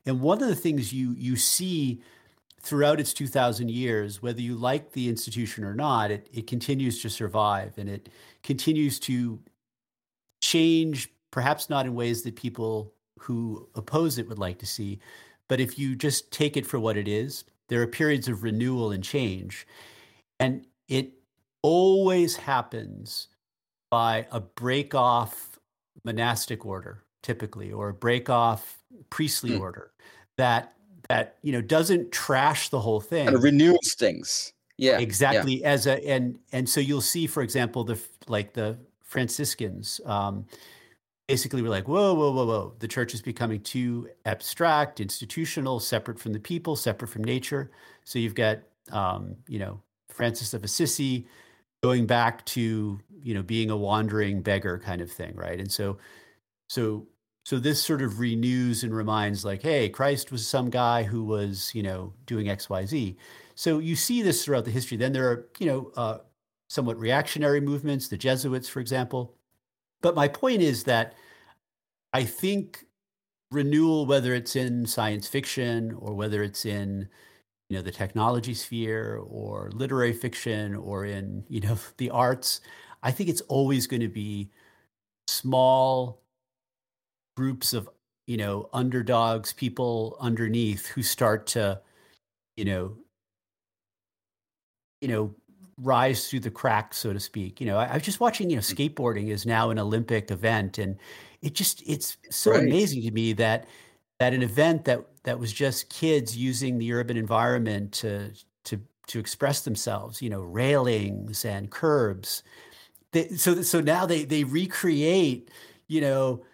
and one of the things you you see throughout its 2000 years whether you like the institution or not it, it continues to survive. And it continues to change perhaps not in ways that people who oppose it would like to see but if you just take it for what it is there are periods of renewal and change and it always happens by a break off monastic order typically or a break off priestly mm. order that that you know doesn't trash the whole thing and renews things yeah exactly yeah. as a and and so you'll see for example the like the franciscans um basically we're like whoa whoa whoa whoa. The church is becoming too abstract institutional separate from the people separate from nature. So you've got um you know francis of assisi going back to you know being a wandering beggar kind of thing right? And so so so this sort of renews and reminds like hey christ was some guy who was you know doing xyz so you see this throughout the history. Then there are you know uh, somewhat reactionary movements the jesuits for example but my point is that i think renewal whether it's in science fiction or whether it's in you know the technology sphere or literary fiction or in you know <laughs> the arts i think it's always going to be small groups of you know underdogs people underneath who start to you know you know rise through the cracks so to speak you know I, I was just watching you know mm. skateboarding is now an olympic event and it just it's so right. amazing to me that that an event that that was just kids using the urban environment to to to express themselves you know railings and curbs they, so so now they they recreate you know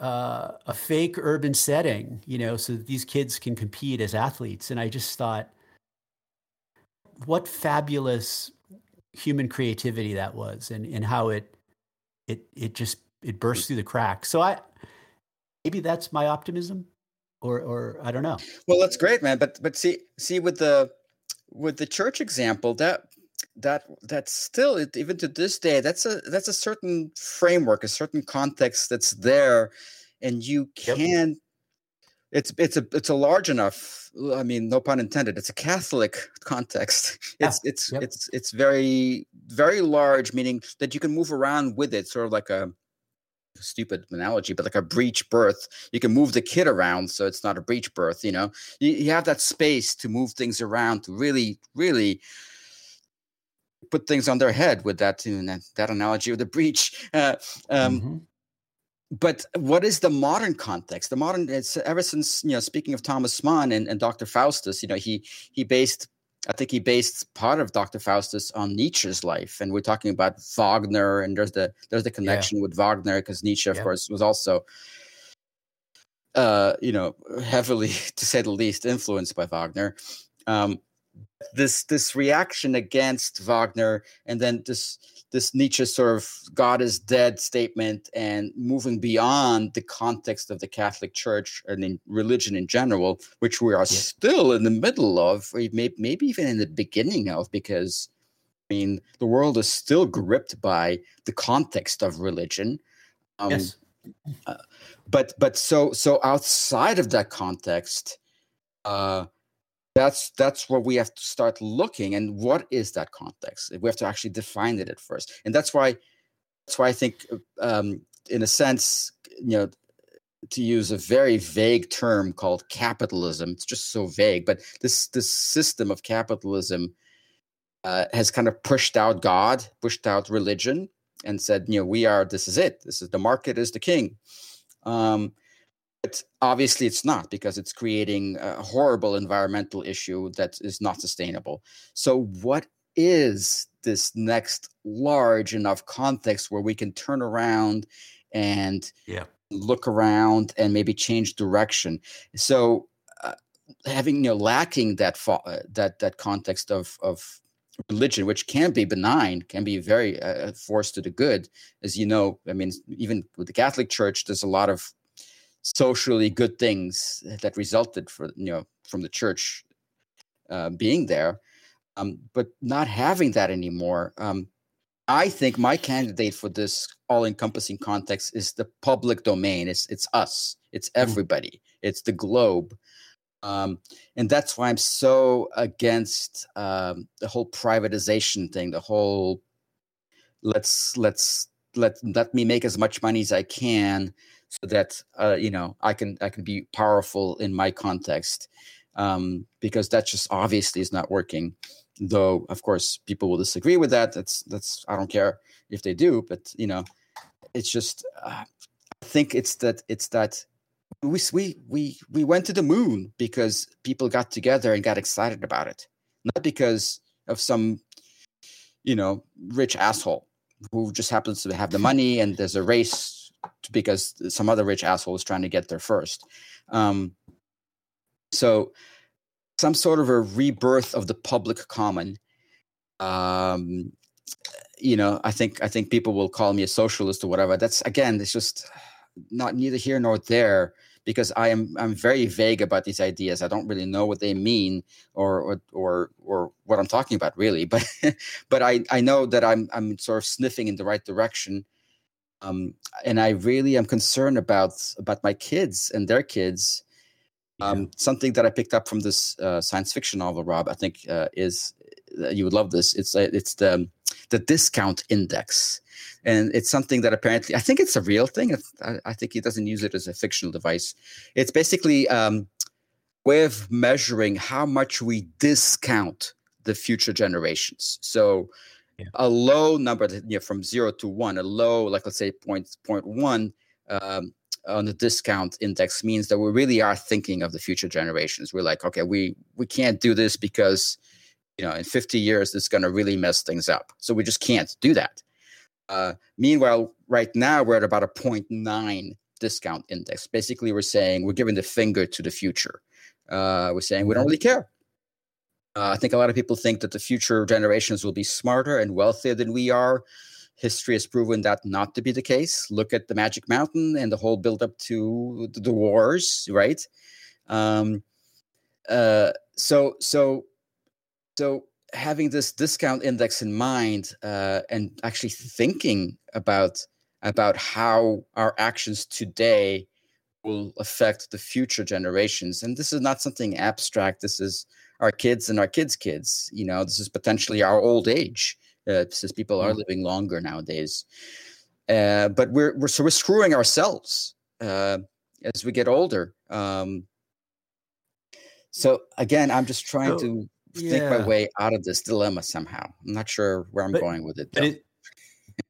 uh, a fake urban setting, you know, so that these kids can compete as athletes. And I just thought, what fabulous human creativity that was, and and how it it it just it burst through the cracks. So I maybe that's my optimism, or or I don't know. Well, that's great, man. But but see see with the with the church example that that that's still even to this day that's a that's a certain framework a certain context that's there and you can yep. It's it's a it's a large enough i mean no pun intended it's a catholic <laughs> context it's yeah. it's yep. it's it's very very large meaning that you can move around with it sort of like a stupid analogy, but like a breech birth. You can move the kid around, so it's not a breech birth. You know, you, you have that space to move things around to really, really put things on their head with that you know, that, analogy of the breach. <laughs> Uh, um, mm-hmm. But what is the modern context? The modern it's ever since you know speaking of Thomas Mann and, and Dr. Faustus, you know he he based I think he based part of Dr. Faustus on Nietzsche's life, and we're talking about Wagner, and there's the there's the connection yeah. with Wagner because Nietzsche, of yeah. course, was also, uh, you know, heavily, <laughs> to say the least, influenced by Wagner. Um, this this reaction against Wagner, and then this this Nietzsche sort of God is dead statement, and moving beyond the context of the Catholic Church and in religion in general, which we are still in the middle of, maybe, maybe even in the beginning of, because I mean the world is still gripped by the context of religion. Um, yes. Uh, but but so so outside of that context, uh, that's that's where we have to start looking and what is that context? We have to actually define it at first. And that's why that's why i think um, in a sense you know to use a very vague term called capitalism it's just so vague but this this system of capitalism uh, has kind of pushed out god pushed out religion and said you know we are this is it. This is the market is the king. Um, but obviously, it's not because it's creating a horrible environmental issue that is not sustainable. So, what is this next large enough context where we can turn around and yeah. look around and maybe change direction? So, uh, having you know lacking that fo- uh, that that context of of religion, which can be benign, can be very uh, force to the good. As you know, I mean, even with the Catholic Church, there's a lot of socially good things that resulted for you know from the church uh, being there, um, but not having that anymore. Um, I think my candidate for this all-encompassing context is the public domain. It's it's us. It's mm. everybody. It's the globe. Um, and that's why I'm so against um, the whole privatization thing. The whole let's let's let let me make as much money as I can so that uh, you know I can I can be powerful in my context um, because that just obviously is not working. Though of course people will disagree with that. That's that's I don't care if they do, but you know it's just uh, I think it's that it's that we we we we went to the moon because people got together and got excited about it, not because of some you know rich asshole who just happens to have the money and there's a race because some other rich asshole is trying to get there first. Um, so some sort of a rebirth of the public common. Um, you know, I think I think people will call me a socialist or whatever. That's again, it's just not neither here nor there because I am I'm very vague about these ideas. I don't really know what they mean or or or, or what I'm talking about really. <laughs> But but I I know that I'm I'm sort of sniffing in the right direction. Um, and I really am concerned about about my kids and their kids. Um, yeah. Something that I picked up from this uh, science fiction novel, Rob, I think uh, is uh, you would love this. It's uh, it's the the discount index and it's something that apparently I think it's a real thing. I, I think he doesn't use it as a fictional device. It's basically um, way of measuring how much we discount the future generations. So yeah. a low number, you know, from zero to one, a low, like let's say point point one. Um, on the discount index means that we really are thinking of the future generations. We're like, okay, we we can't do this because you know in 50 years it's going to really mess things up. So we just can't do that. Uh, meanwhile, right now we're at about a 0.9 discount index. Basically, we're saying we're giving the finger to the future. Uh, we're saying we don't really care. Uh, I think a lot of people think that the future generations will be smarter and wealthier than we are. History has proven that not to be the case. Look at the Magic Mountain and the whole build-up to the wars, right? Um, uh, so, so, so having this discount index in mind uh, and actually thinking about about how our actions today will affect the future generations and this is not something abstract this is our kids and our kids kids you know this is potentially our old age uh, since people are mm. living longer nowadays uh, but we're, we're so we're screwing ourselves uh, as we get older um, so again i'm just trying to yeah. think my way out of this dilemma somehow. I'm not sure where I'm but, going with it, but, it,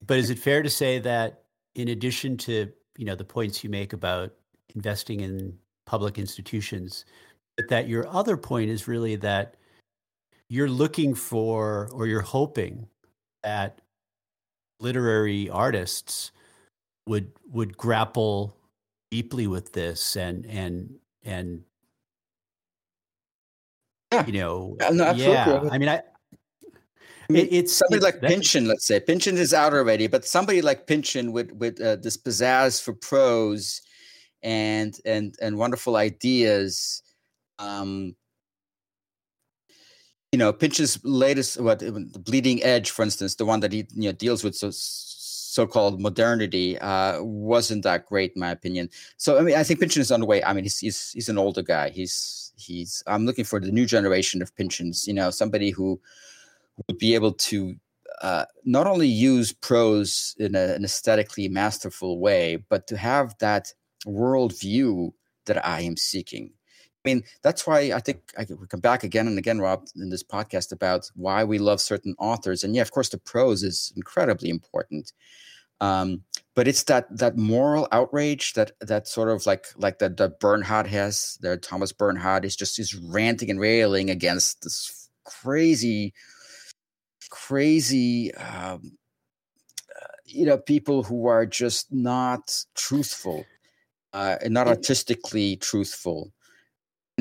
but is it fair to say that in addition to you know the points you make about investing in public institutions, but that your other point is really that you're looking for or you're hoping that literary artists would would grapple deeply with this and and and yeah. You know, no, yeah. I mean, I, it, it's somebody it's, like Pynchon, let's say. Pynchon is out already, but somebody like Pynchon with with uh, this pizzazz for prose and and and wonderful ideas. Um, you know, Pynchon's latest, what the Bleeding Edge, for instance, the one that he you know deals with so so-called modernity uh, wasn't that great, in my opinion. So I mean, I think Pynchon is on the way. I mean, he's he's he's an older guy. He's he's i'm looking for the new generation of Pynchons you know somebody who would be able to uh, not only use prose in a, an aesthetically masterful way but to have that worldview that i am seeking i mean that's why i think i could come back again and again rob in this podcast about why we love certain authors and yeah of course the prose is incredibly important um, but it's that that moral outrage that that sort of like like that that Bernhard has. That Thomas Bernhard is just is ranting and railing against this crazy, crazy, um, uh, you know, people who are just not truthful uh, and not artistically truthful.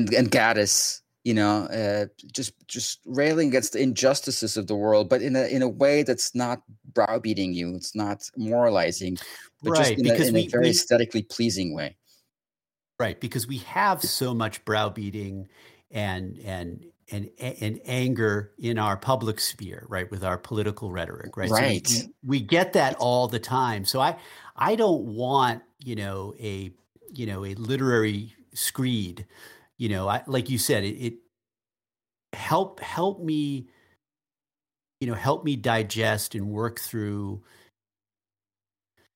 And, and Gaddis, you know, uh, just just railing against the injustices of the world, but in a in a way that's not browbeating you. It's not moralizing, but right, just in, a, in we, a very we, aesthetically pleasing way. Right, because we have so much browbeating and and and and anger in our public sphere, right, with our political rhetoric, right? Right. So we, we get that all the time. So I I don't want you know a you know a literary screed you know I, like you said it, it help help me you know help me digest and work through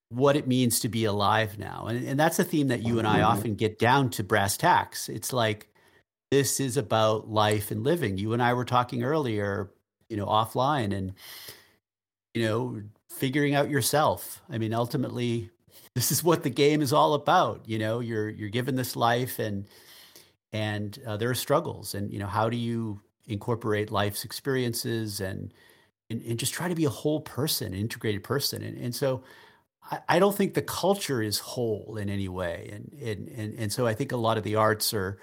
what it means to be alive now. And, and that's a theme that you and i mm-hmm. often get down to brass tacks. It's like this is about life and living. You and i were talking earlier you know offline and you know figuring out yourself. I mean ultimately <laughs> this is what the game is all about you know? You're you're given this life and and uh, there are struggles and you know how do you incorporate life's experiences and and, and just try to be a whole person an integrated person. And, and so I, I don't think the culture is whole in any way. And, and and and so i think a lot of the arts are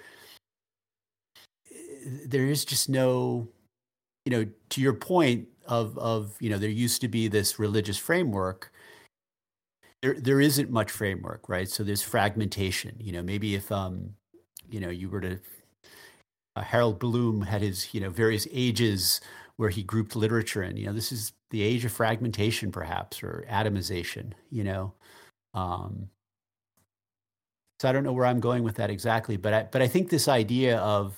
there is just no you know to your point of of you know there used to be this religious framework there there isn't much framework right? So there's fragmentation. You know maybe if um you know, you were to uh, Harold Bloom had his, you know, various ages where he grouped literature in. You know, this is the age of fragmentation, perhaps, or atomization. You know, um, so I don't know where I'm going with that exactly, but I, but I think this idea of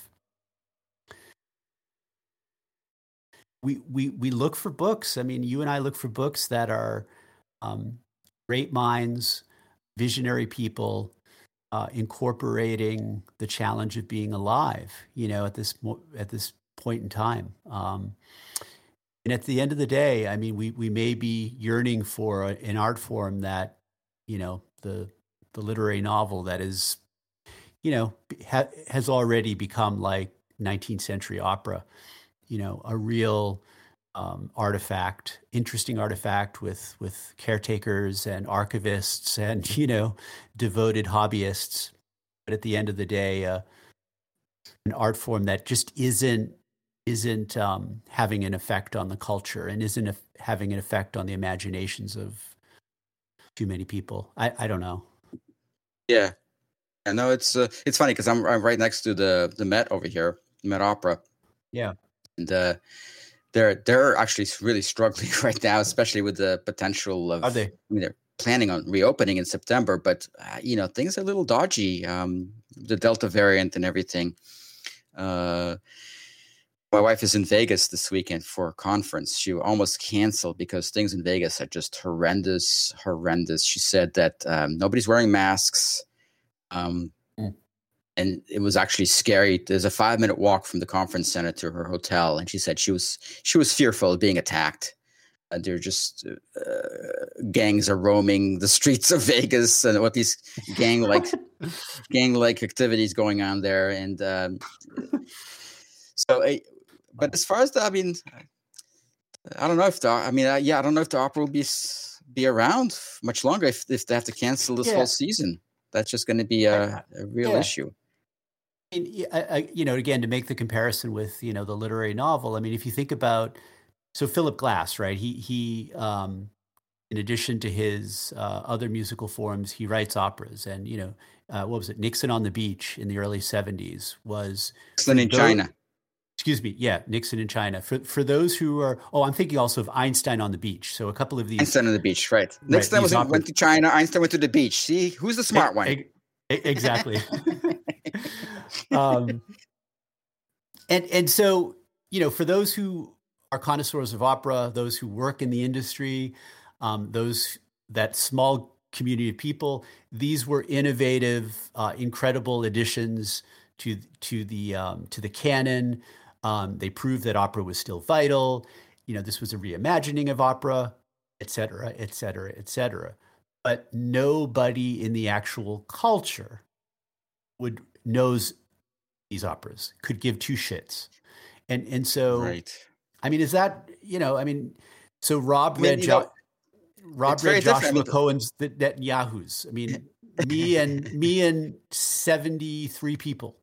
we we we look for books. I mean, you and I look for books that are um, great minds, visionary people uh, incorporating the challenge of being alive, you know, at this at this point in time. Um, and at the end of the day, I mean, we we may be yearning for a, an art form that, you know, the the literary novel that is, you know, ha- has already become like 19th century opera, you know, a real um, artifact, interesting artifact with with caretakers and archivists <laughs> and you know devoted hobbyists. But at the end of the day, uh, an art form that just isn't isn't um, having an effect on the culture and isn't a, having an effect on the imaginations of too many people. I, I don't know. Yeah, I know it's uh, it's funny because I'm I'm right next to the the Met over here, Met Opera. Yeah, and uh, they're they're actually really struggling <laughs> right now, especially with the potential of. Are they? I mean, they're planning on reopening in September, but uh, you know things are a little dodgy. Um, the Delta variant and everything. Uh, my wife is in Vegas this weekend for a conference. She almost canceled because things in Vegas are just horrendous, horrendous. She said that um, nobody's wearing masks. Um, and it was actually scary. There's a five minute walk from the conference center to her hotel, and she said she was she was fearful of being attacked. Uh, they're just uh, gangs are roaming the streets of <laughs> Vegas, and what these gang like gang like activities going on there, and um, so. Uh, but as far as the, I mean, I don't know if the, I mean, uh, yeah, I don't know if the opera will be be around much longer if if they have to cancel this yeah. whole season. That's just going to be a, a real yeah. issue you know, again, to make the comparison with you know the literary novel. I mean, if you think about so Philip Glass, right? He he, um, in addition to his uh, other musical forms, he writes operas, and you know, uh, what was it? Nixon on the Beach in the early '70s was Nixon in those, China. Excuse me, yeah, Nixon in China. For for those who are, oh, I'm thinking also of Einstein on the Beach. So a couple of these. Einstein on the Beach, right? Nixon right, was opera- went to China. Einstein went to the beach. See, who's the smart one? exactly. <laughs> <laughs> um, <laughs> and and so you know, for those who are connoisseurs of opera, those who work in the industry, um, those that small community of people, these were innovative, uh, incredible additions to to the um, to the canon. Um, they proved that opera was still vital. You know, this was a reimagining of opera, et cetera, et cetera, et cetera. But nobody in the actual culture would knows these operas, could give two shits. And and so right. I mean, is that you know, I mean, so Rob I mean, read jo- know, Rob read Joshua I Cohen's the Netanyahus. I mean, <laughs> me and me and 73 people.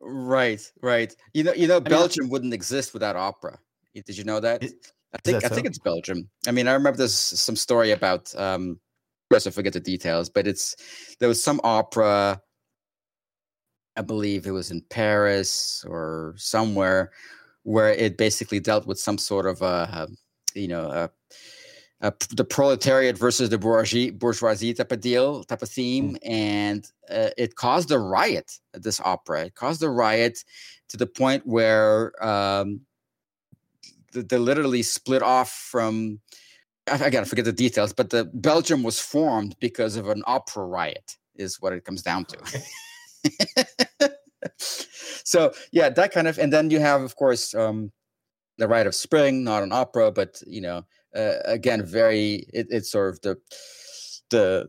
Right, right. You know, you know, Belgium mean, wouldn't exist without opera. Did you know that? It, I think I so? think it's Belgium. I mean, I remember there's some story about. um of course, I forget the details, but it's there was some opera. I believe it was in Paris or somewhere where it basically dealt with some sort of a, you know, a uh, the proletariat versus the bourgeoisie, bourgeoisie type of deal, type of theme, mm. and uh, it caused a riot at this opera. It caused a riot to the point where um, they, they literally split off from. I gotta forget the details, but the Belgium was formed because of an opera riot, is what it comes down to. <laughs> so yeah, that kind of, and then you have, of course, um, the Rite of Spring, not an opera, but you know uh, again very it, it's sort of the the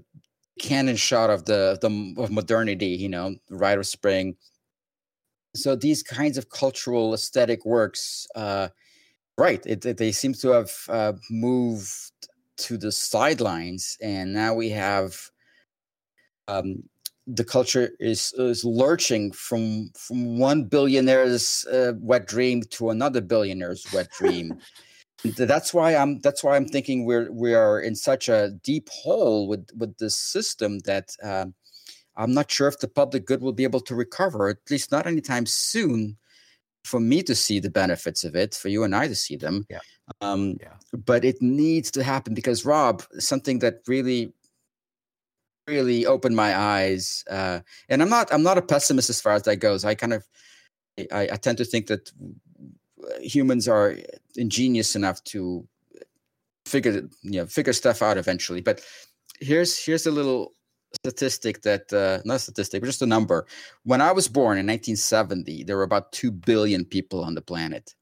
canon shot of the the of modernity you know rite of spring. So these kinds of cultural aesthetic works uh right it, it they seem to have uh, moved to the sidelines and now we have um the culture is is lurching from from one billionaire's uh, wet dream to another billionaire's wet dream <laughs> that's why i'm that's why i'm thinking we're we are in such a deep hole with with this system that uh, i'm not sure if the public good will be able to recover at least not anytime soon for me to see the benefits of it for you and i to see them yeah. Um, yeah. but it needs to happen because rob something that really really opened my eyes uh, and i'm not i'm not a pessimist as far as that goes. I kind of I, I tend to think that humans are ingenious enough to figure you know figure stuff out eventually. But here's here's a little statistic that uh, not a statistic but just a number. When i was born in 1970 there were about 2 billion people on the planet.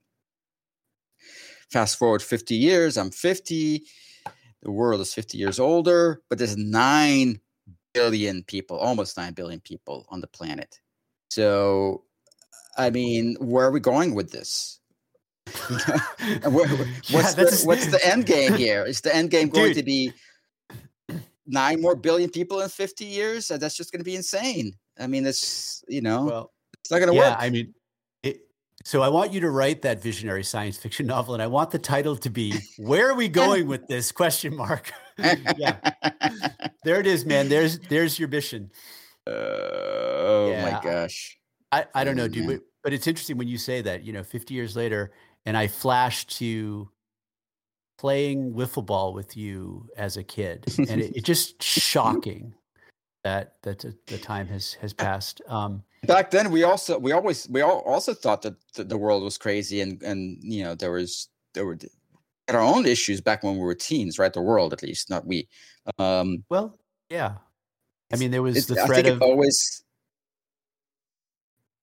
Fast forward 50 years i'm 50 the world is 50 years older but there's 9 billion people almost 9 billion people on the planet so i mean where are we going with this <laughs> <laughs> what's, yeah, the, what's the end game here? Is the end game going Dude. to be nine more billion people in 50 years? That's just going to be insane. I mean, it's, you know, well, it's not going to yeah, work. I mean, it, so I want you to write that visionary science fiction novel, and I want the title to be "Where are we <laughs> going with this?" Question mark. <laughs> yeah, there it is, man. There's there's your mission. Uh, oh yeah. my gosh. I, I don't know, dude, but, but it's interesting when you say that. You know, 50 years later, and I flash to playing wiffle ball with you as a kid, and it, it's just <laughs> shocking that that the time has has passed. Um, Back then, we also we always we all also thought that the world was crazy, and and you know there was there were our own issues back when we were teens, right? The world, at least, not we. Um, well, yeah. I mean, there was the threat of always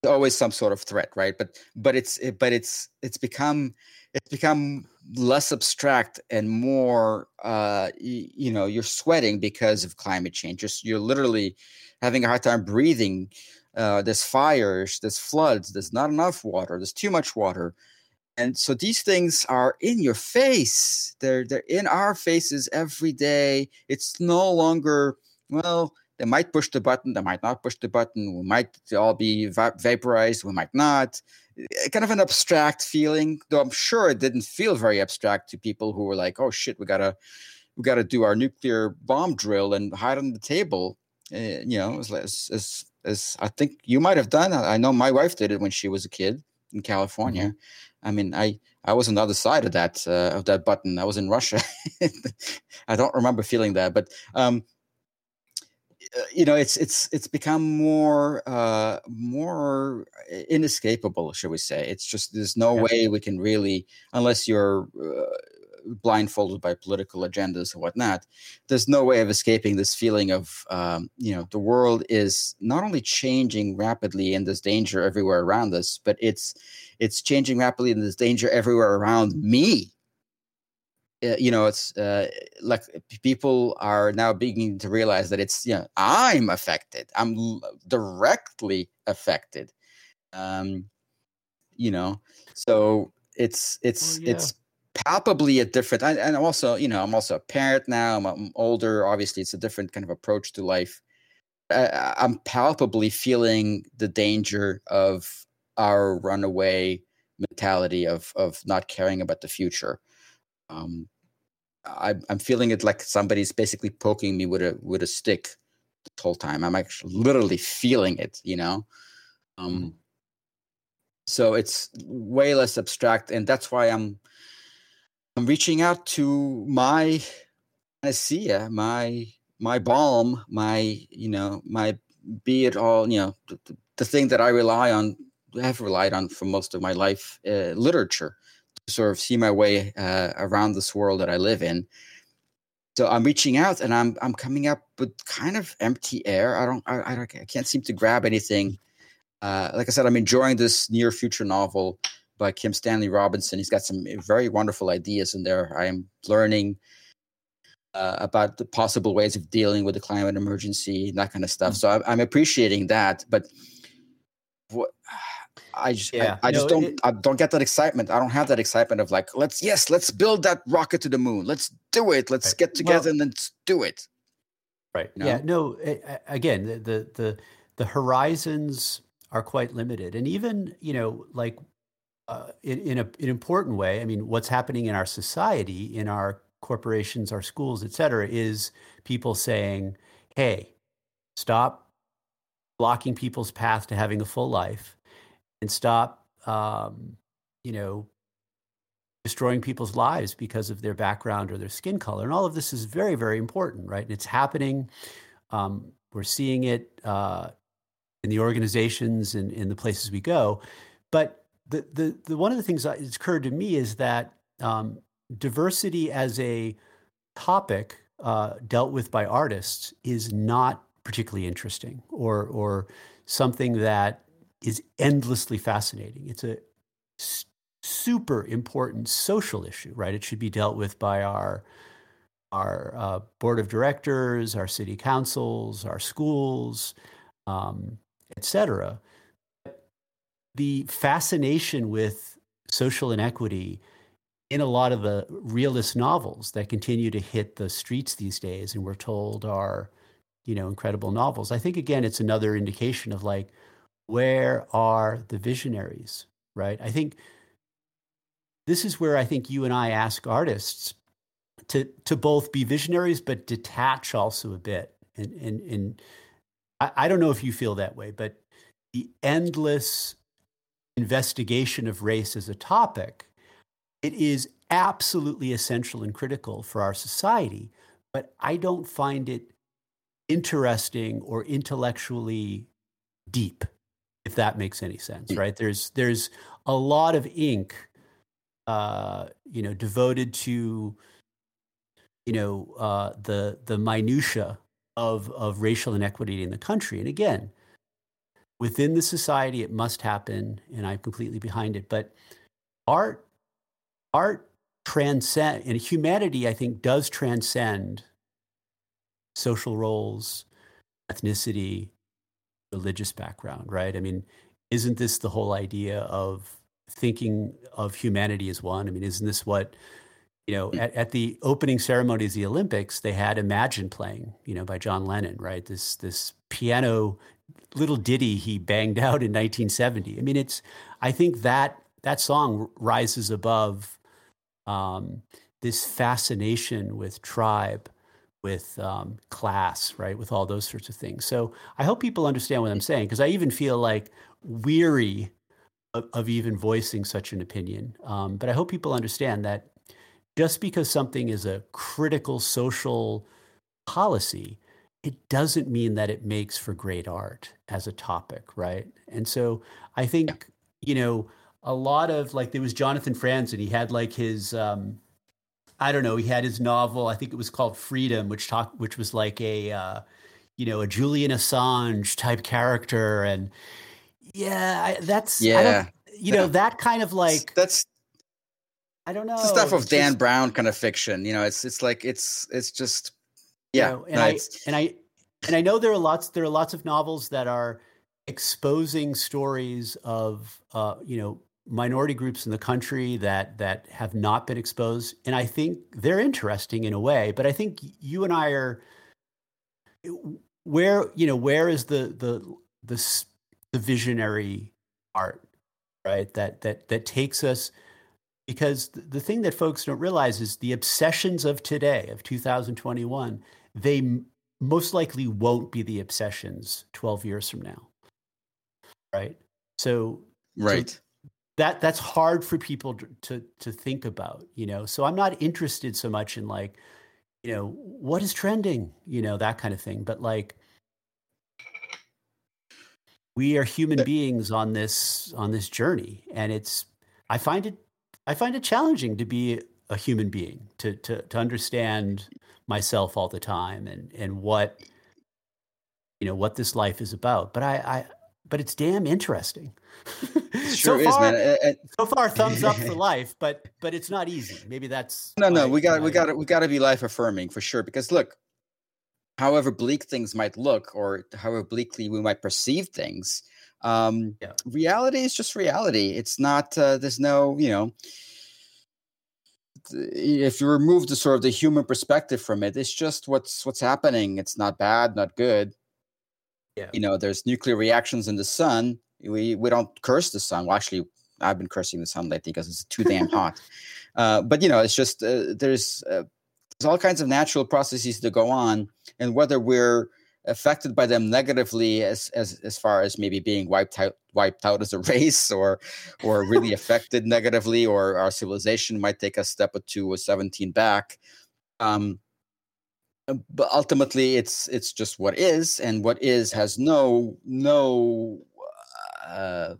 always some sort of threat right but but it's it, but it's it's become it's become less abstract and more uh you, you know you're sweating because of climate change just you're literally having a hard time breathing uh there's fires there's floods there's not enough water there's too much water and so these things are in your face they're they're in our faces every day it's no longer well they might push the button, they might not push the button. We might all be va- vaporized, we might not. Eh, kind of an abstract feeling, though I'm sure it didn't feel very abstract to people who were like, "Oh shit, we gotta, we gotta do our nuclear bomb drill and hide on the table." Uh, you know, as, as, as I think you might have done. I know my wife did it when she was a kid in California. Mm-hmm. I mean, I I was on the other side of that uh, of that button. I was in Russia. <laughs> I don't remember feeling that, but um, uh, you know it's it's it's become more uh more inescapable shall we say it's just there's no yeah. way we can really unless you're uh, blindfolded by political agendas and whatnot there's no way of escaping this feeling of um, you know the world is not only changing rapidly and there's danger everywhere around us but it's it's changing rapidly and there's danger everywhere around me. Uh, you know it's uh, like people are now beginning to realize that it's you know i'm affected. I'm l- directly affected. Um you know so it's it's yeah. it's palpably a different I, and also you know i'm also a parent now I'm, I'm, older obviously it's a different kind of approach to life I, I'm palpably feeling the danger of our runaway mentality of of not caring about the future. Um, I, I'm feeling it like somebody's basically poking me with a with a stick the whole time. I'm actually literally feeling it, you know. Um, mm-hmm. so it's way less abstract, and that's why I'm I'm reaching out to my panacea, my my balm, my you know my be it all you know the, the thing that I rely on, have relied on for most of my life, uh, literature to sort of see my way uh, around this world that I live in. So I'm reaching out and I'm I'm coming up with kind of empty air. I don't I, I, I can't seem to grab anything. Uh, like I said, I'm enjoying this near future novel by Kim Stanley Robinson. He's got some very wonderful ideas in there. I am learning uh, about the possible ways of dealing with the climate emergency and that kind of stuff. Mm-hmm. So I'm, I'm, appreciating that, but what, I just yeah. I, I, just no, don't it, I don't get that excitement. I don't have that excitement of like let's yes let's build that rocket to the moon. Let's do it. Let's right. get together well, and let's do it. Right. You know? Yeah. No. It, again, the, the the the horizons are quite limited, and even you know like uh, in, in a, an important way. I mean, what's happening in our society, in our corporations, our schools, et cetera, is people saying, hey, stop blocking people's path to having a full life and stop, um, you know, destroying people's lives because of their background or their skin color. And all of this is very, very important, right? And it's happening. Um, we're seeing it uh, in the organizations and in the places we go. But the, the, the one of the things that's occurred to me is that um, diversity as a topic uh, dealt with by artists is not particularly interesting or or something that is endlessly fascinating. It's a super important social issue, right? It should be dealt with by our our uh, board of directors, our city councils, our schools, um, etc. The fascination with social inequity in a lot of the realist novels that continue to hit the streets these days and we're told are you know incredible novels. I think again it's another indication of like where are the visionaries right? I think this is where i think you and i ask artists to to both be visionaries but detach also a bit. And and, and I, I don't know if you feel that way but the endless investigation of race as a topic it is absolutely essential and critical for our society, but I don't find it interesting or intellectually deep, if that makes any sense, right? There's there's a lot of ink, uh, you know, devoted to, you know, uh, the the minutia of of racial inequity in the country, and again, within the society, it must happen, and I'm completely behind it. But art art transcend and humanity i think does transcend social roles ethnicity religious background right? I mean isn't this the whole idea of thinking of humanity as one? I mean isn't this what you know hmm. at, at the opening ceremonies of the olympics they had imagine playing you know by john lennon right? This this piano little ditty he banged out in 1970 i mean it's i think that that song rises above um, this fascination with tribe, with um, class, right, with all those sorts of things. So I hope people understand what I'm saying because I even feel like weary of, of even voicing such an opinion. Um, but I hope people understand that just because something is a critical social policy, it doesn't mean that it makes for great art as a topic, right? And so I think, you know, a lot of like there was Jonathan Franzen. He had like his um, I don't know. He had his novel. I think it was called Freedom, which talk which was like a uh, you know a Julian Assange type character, and yeah, I, that's yeah. you know that kind of like that's I don't know stuff of Dan just, Brown kind of fiction. You know, it's it's like it's it's just yeah. You know, and no, I and I and I know there are lots there are lots of novels that are exposing stories of uh, you know minority groups in the country that that have not been exposed and i think they're interesting in a way but i think you and i are where you know where is the the the the visionary art, right? That that that takes us because the thing that folks don't realize is the obsessions of today of 2021 they most likely won't be the obsessions 12 years from now. Right? So right. so that that's hard for people to, to to think about you know? So i'm not interested so much in like you know what is trending you know that kind of thing but like we are human beings on this on this journey and it's i find it i find it challenging to be a human being to to to understand myself all the time and and what you know what this life is about but i i but it's damn interesting <laughs> sure so far, is, man. so far, thumbs up for life, but but it's not easy. Maybe that's no, no. We got we got we got to be life affirming for sure. Because look, however bleak things might look, or however bleakly we might perceive things, um, yeah. reality is just reality. It's not. Uh, there's no, you know. If you remove the sort of the human perspective from it, it's just what's what's happening. It's not bad, not good. Yeah. You know, there's nuclear reactions in the sun we we don't curse the sun. Well, actually, I've been cursing the sun lately because it's too damn <laughs> hot. Uh, but you know, it's just uh, there's uh, there's all kinds of natural processes that go on, and whether we're affected by them negatively as as as far as maybe being wiped out wiped out as a <laughs> race or or really <laughs> affected negatively or our civilization might take a step or two or 17 back um but ultimately it's it's just what is and what is has no no uh,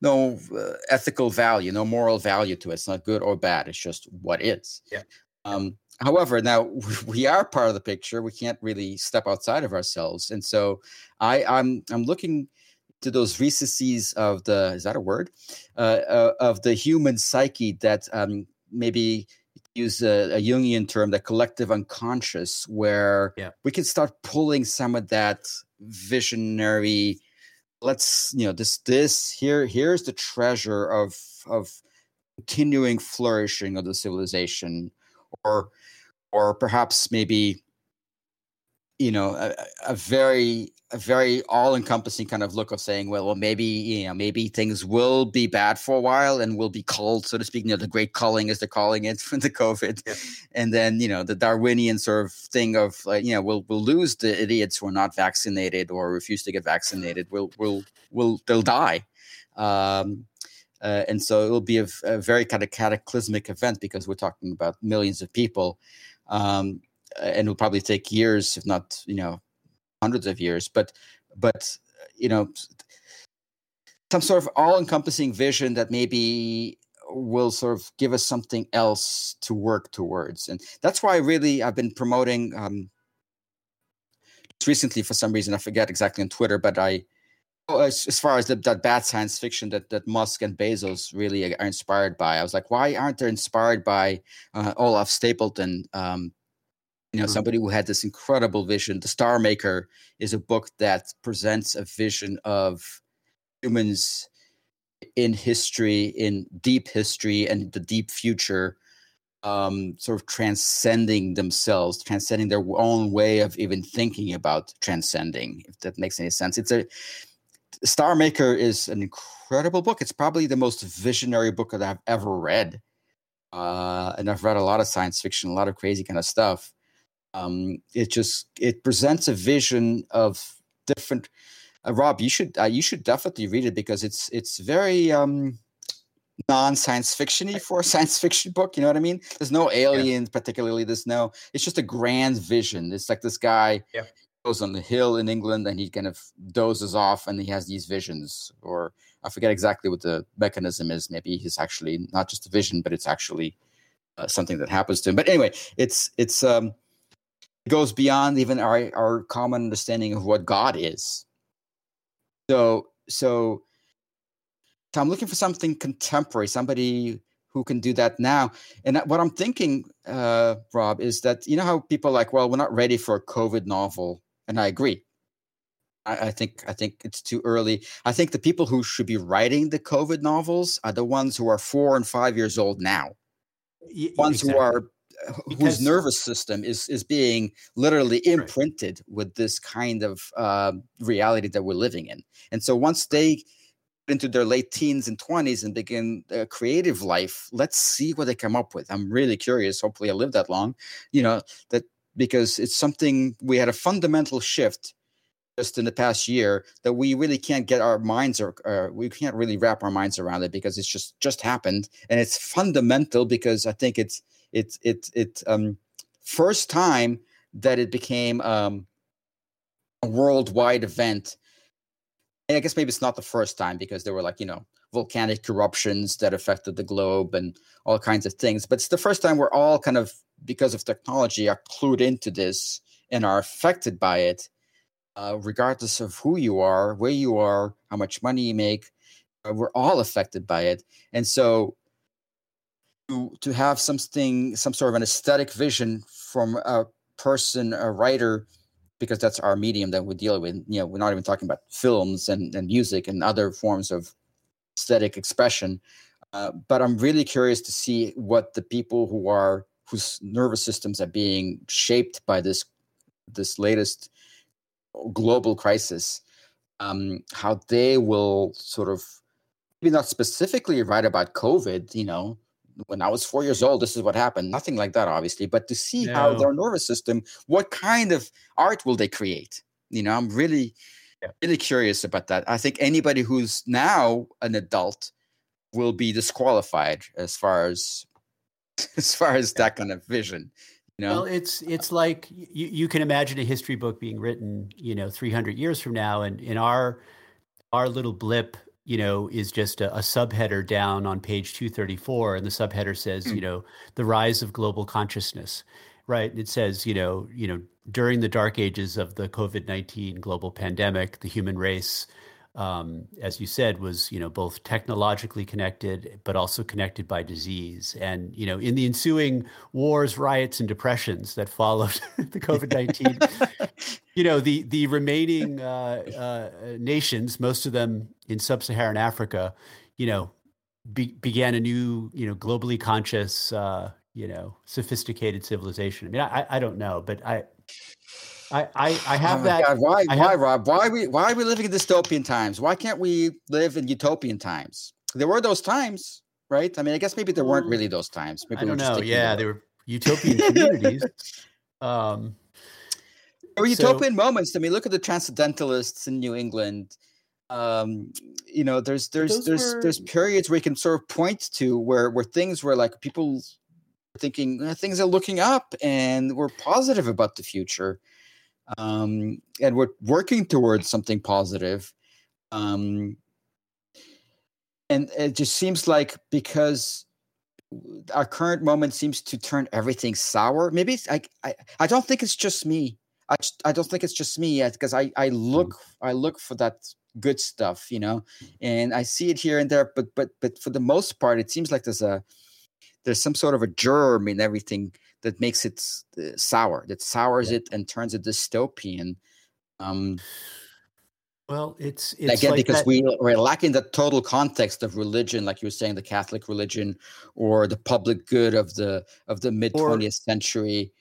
no uh, ethical value, no moral value to it. It's not good or bad. It's just what is. Yeah. Um, however, now <laughs> we are part of the picture. We can't really step outside of ourselves, and so I, I'm I'm looking to those recesses of the is that a word uh, uh, of the human psyche that um, maybe use a, a, Jungian term, the collective unconscious, where yeah. we can start pulling some of that visionary let's you know this this here here's the treasure of of continuing flourishing of the civilization or or perhaps maybe you know a, a very a very all-encompassing kind of look of saying well well maybe you know maybe things will be bad for a while and will be culled so to speak. You know the great culling as they're calling it from <laughs> the covid. Yeah. and then you know the darwinian sort of thing of like you know we'll we'll lose the idiots who are not vaccinated or refuse to get vaccinated. We'll we'll will they'll die. Um, uh, and so it will be a, a, very kind of cataclysmic event because we're talking about millions of people um, and it'll probably take years, if not you know hundreds of years. But but you know some sort of all-encompassing vision that maybe will sort of give us something else to work towards, and that's why really I've been promoting. Um, recently, for some reason, I forget exactly on Twitter, but I as, as, far as the, that bad science fiction that, that Musk and Bezos really are inspired by, I was like, why aren't they inspired by uh, Olaf Stapledon? um, you know mm-hmm. somebody who had this incredible vision the star maker is a book that presents a vision of humans in history in deep history and the deep future um, sort of transcending themselves transcending their own way of even thinking about transcending if that makes any sense it's a star maker is an incredible book it's probably the most visionary book that i've ever read uh, and i've read a lot of science fiction a lot of crazy kind of stuff um, it just it presents a vision of different. Uh, Rob, you should uh, you should definitely read it because it's it's very um, non science fictiony for a <laughs> science fiction book. You know what I mean? There's no alien yeah. particularly. There's no. It's just a grand vision. It's like this guy yeah. Goes on the hill in England and he kind of dozes off and he has these visions. Or I forget exactly what the mechanism is. Maybe he's actually not just a vision, but it's actually uh, something that happens to him. But anyway, it's it's um goes beyond even our, our common understanding of what God is. So, so, so I'm looking for something contemporary, somebody who can do that now. And what I'm thinking, uh, Rob, is that you know how people like, well, we're not ready for a COVID novel, and I agree. I, I think I think it's too early. I think the people who should be writing the COVID novels are the ones who are four and five years old now. Y- ones exactly. who are because, whose nervous system is is being literally imprinted right. with this kind of uh, reality that we're living in. And so once they into their late teens and 20s and begin a creative life let's see what they come up with i'm really curious hopefully i live that long you know that because it's something we had a fundamental shift just in the past year that we really can't get our minds or uh, we can't really wrap our minds around it because it's just just happened. And it's fundamental because i think it's it's it's it's um first time that it became um a worldwide event. And i guess maybe it's not the first time because there were like you know volcanic eruptions that affected the globe and all kinds of things but it's the first time we're all kind of because of technology are clued into this and are affected by it uh, regardless of who you are where you are how much money you make uh, we're all affected by it and so to, to have something some sort of an aesthetic vision from a person a writer because that's our medium that we deal with. You know, we're not even talking about films and, and music and other forms of aesthetic expression. Uh, but I'm really curious to see what the people who are whose nervous systems are being shaped by this this latest global crisis, um, how they will sort of maybe not specifically write about COVID, you know, when I was four years old, this is what happened. Nothing like that, obviously, but to see no. how their nervous system, what kind of art will they create? You know, I'm really, yeah. really curious about that. I think anybody who's now an adult will be disqualified as far as <laughs> as far as that kind of vision. You know? Well, it's it's like you, you can imagine a history book being written, you know, 300 years from now, and in our our little blip you know, is just a, a, subheader down on page 234. And the subheader says, mm. you know, the rise of global consciousness, right? It says, you know, you know, during the dark ages of the COVID-19 global pandemic, the human race, um, as you said, was, you know, both technologically connected, but also connected by disease. And, you know, in the ensuing wars, riots, and depressions that followed <laughs> the COVID-19, you know, the, the remaining uh, uh, nations, most of them in sub-Saharan Africa, you know, be, began a new, you know, globally conscious, uh, you know, sophisticated civilization. I mean, I, I don't know, but I, I, I, I have oh that. God, why, I why, have, Rob? Why are we, why are we living in dystopian times? Why can't we live in utopian times? There were those times, right? I mean, I guess maybe there weren't really those times. Maybe I don't know. Yeah, there were utopian communities. <laughs> Um, there were utopian so, moments. I mean, look at the transcendentalists in New England um you know there's there's there's were... there's periods where you can sort of point to where where things were like people thinking eh, things are looking up and we're positive about the future um and we're working towards something positive um and it just seems like because our current moment seems to turn everything sour maybe it's I, I i don't think it's just me i i don't think it's just me yet because i i look mm. i look for that good stuff, you know. And I see it here and there, but but but for the most part, it seems like there's a there's some sort of a germ in everything that makes it uh, sour, that sours yeah. it and turns it dystopian. Um, well, it's, it's again like because that... we we're lacking the total context of religion, like you were saying, the Catholic religion or the public good of the of the mid twentieth century.